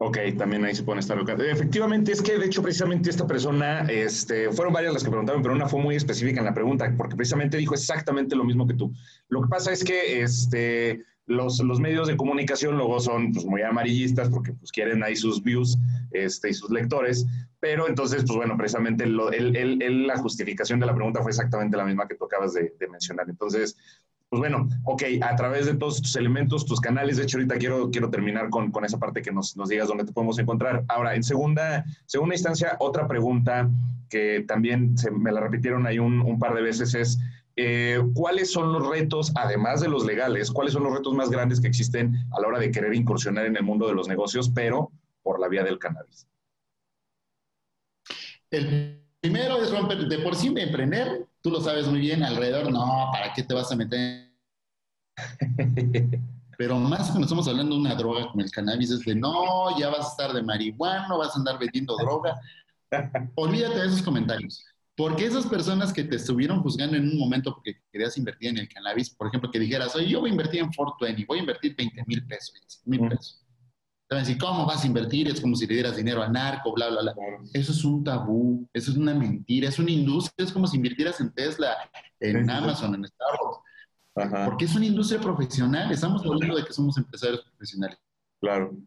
Ok, también ahí se pueden estar buscando. Efectivamente, es que de hecho, precisamente esta persona, este, fueron varias las que preguntaron, pero una fue muy específica en la pregunta, porque precisamente dijo exactamente lo mismo que tú. Lo que pasa es que este, los, los, medios de comunicación luego son pues, muy amarillistas porque pues, quieren ahí sus views este, y sus lectores, pero entonces, pues bueno, precisamente lo, la justificación de la pregunta fue exactamente la misma que tú acabas de, mencionar. Entonces, pues bueno, ok, a través de todos tus elementos, tus canales, de hecho ahorita quiero, quiero terminar con, con esa parte que nos, nos, digas dónde te podemos encontrar. Ahora, en segunda, segunda instancia, otra pregunta que también se, me la repitieron ahí un, un par de veces es, eh, ¿cuáles son los retos, además de los legales, cuáles son los retos más grandes que existen a la hora de querer incursionar en el mundo de los negocios, pero por la vía del cannabis? El primero es romper, de por sí de emprender, tú lo sabes muy bien, alrededor, no, ¿para qué te vas a meter? (laughs) Pero más cuando estamos hablando de una droga como el cannabis, es de no, ya vas a estar de marihuana, vas a andar vendiendo droga. (laughs) Olvídate de esos comentarios. Porque esas personas que te estuvieron juzgando en un momento porque querías invertir en el cannabis, por ejemplo, que dijeras, oye, yo voy a invertir en 420, voy a invertir 20 mil pesos, 25 mil pesos. Te van a decir, ¿cómo vas a invertir? Es como si le dieras dinero al narco, bla, bla, bla. Eso es un tabú, eso es una mentira, es una industria, es como si invirtieras en Tesla, en Amazon, en Starbucks. Porque es una industria profesional, estamos hablando de que somos empresarios profesionales. Claro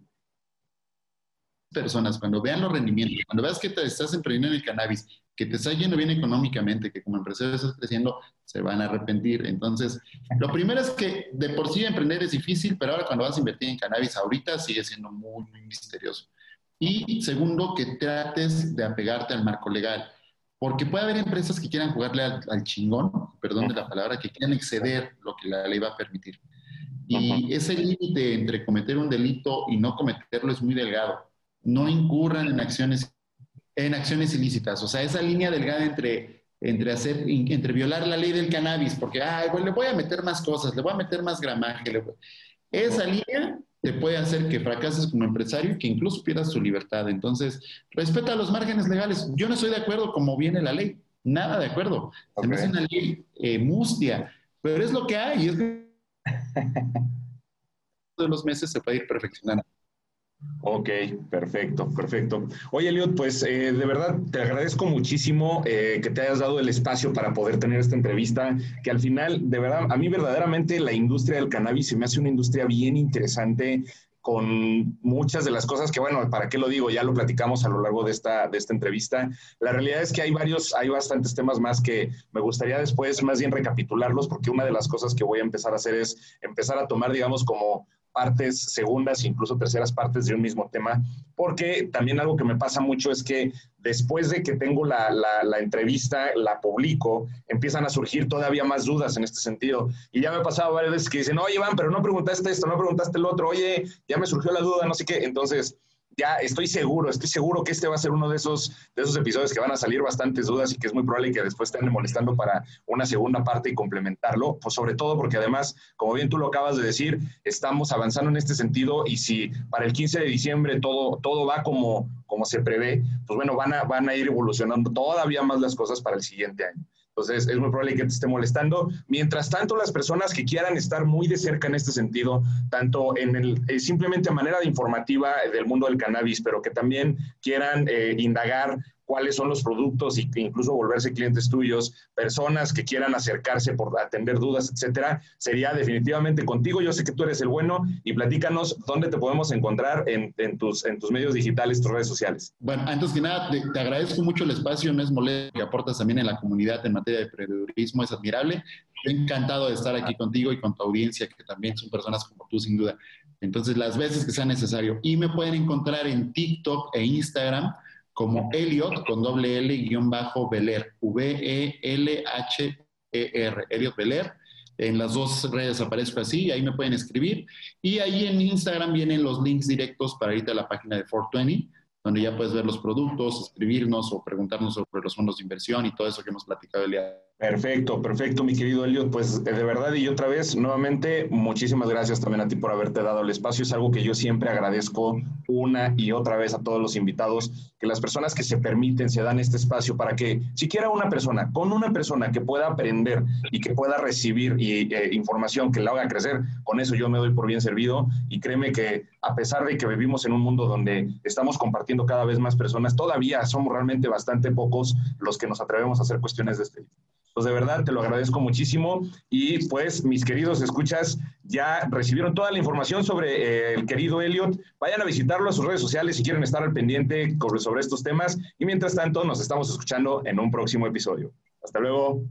personas, cuando vean los rendimientos, cuando veas que te estás emprendiendo en el cannabis que te está yendo bien económicamente, que como empresario estás creciendo, se van a arrepentir. Entonces, lo primero es que de por sí emprender es difícil, pero ahora cuando vas a invertir en cannabis ahorita sigue siendo muy, muy misterioso. Y segundo, que trates de apegarte al marco legal, porque puede haber empresas que quieran jugarle al, chingón, perdón de la palabra, que quieran exceder lo que la ley va a permitir. Y ese límite entre cometer un delito y no cometerlo es muy delgado. No incurran en acciones en acciones ilícitas. O sea, esa línea delgada entre, entre, hacer, entre violar la ley del cannabis, porque, ay, bueno, le voy a meter más cosas, le voy a meter más gramaje. Esa línea te puede hacer que fracases como empresario y que incluso pierdas tu libertad. Entonces, respeta los márgenes legales. Yo no estoy de acuerdo como viene la ley. Nada de acuerdo. Se me hace una ley eh, mustia, pero es lo que hay. Es (laughs) de los meses se puede ir perfeccionando. Ok, perfecto, perfecto. Oye, Eliot, pues eh, de verdad te agradezco muchísimo eh, que te hayas dado el espacio para poder tener esta entrevista, que al final, de verdad, a mí verdaderamente la industria del cannabis se me hace una industria bien interesante con muchas de las cosas que, bueno, ¿para qué lo digo? Ya lo platicamos a lo largo de esta, de esta entrevista. La realidad es que hay varios, hay bastantes temas más que me gustaría después más bien recapitularlos, porque una de las cosas que voy a empezar a hacer es empezar a tomar, digamos, como partes segundas, incluso terceras partes de un mismo tema, porque también algo que me pasa mucho es que después de que tengo la, la, entrevista, la publico, empiezan a surgir todavía más dudas en este sentido. Y ya me ha pasado varias veces que dicen, oye, Iván, pero no preguntaste esto, no preguntaste el otro, oye, ya me surgió la duda, no sé qué. Entonces, ya estoy seguro, estoy seguro que este va a ser uno de esos, de esos episodios que van a salir bastantes dudas y que es muy probable que después estén molestando para una segunda parte y complementarlo, pues sobre todo porque además, como bien tú lo acabas de decir, estamos avanzando en este sentido y si para el 15 de diciembre todo, todo va como, como se prevé, pues bueno, van a, van a ir evolucionando todavía más las cosas para el siguiente año. Entonces, es muy probable que te esté molestando. Mientras tanto, las personas que quieran estar muy de cerca en este sentido, tanto en el, eh, simplemente manera de informativa del mundo del cannabis, pero que también quieran eh, indagar cuáles son los productos e incluso volverse clientes tuyos, personas que quieran acercarse por atender dudas, etcétera, sería definitivamente contigo. Yo sé que tú eres el bueno y platícanos dónde te podemos encontrar en, tus, en tus medios digitales, tus redes sociales. Bueno, antes que nada, te, agradezco mucho el espacio, no es molesto que aportas también en la comunidad en materia de periodismo, es admirable. Estoy encantado de estar aquí contigo y con tu audiencia, que también son personas como tú, sin duda. Entonces, las veces que sea necesario. Y me pueden encontrar en TikTok e Instagram como Elliot con doble L guion bajo Beler, V-E-L-H-E-R, Elliot Beler. En las dos redes aparezco así, ahí me pueden escribir. Y ahí en Instagram vienen los links directos para irte a la página de 420, donde ya puedes ver los productos, escribirnos o preguntarnos sobre los fondos de inversión y todo eso que hemos platicado el día Perfecto, perfecto, mi querido Elliot. Pues de verdad y otra vez, nuevamente, muchísimas gracias también a ti por haberte dado el espacio. Es algo que yo siempre agradezco una y otra vez a todos los invitados, que las personas que se permiten, se dan este espacio para que siquiera una persona, con una persona que pueda aprender y que pueda recibir eh, información que la haga crecer, con eso yo me doy por bien servido. Y créeme que a pesar de que vivimos en un mundo donde estamos compartiendo cada vez más personas, todavía somos realmente bastante pocos los que nos atrevemos a hacer cuestiones de este tipo. Pues de verdad te lo agradezco muchísimo y pues mis queridos escuchas ya recibieron toda la información sobre eh, el querido Elliot. Vayan a visitarlo a sus redes sociales si quieren estar al pendiente sobre estos temas y mientras tanto nos estamos escuchando en un próximo episodio. Hasta luego.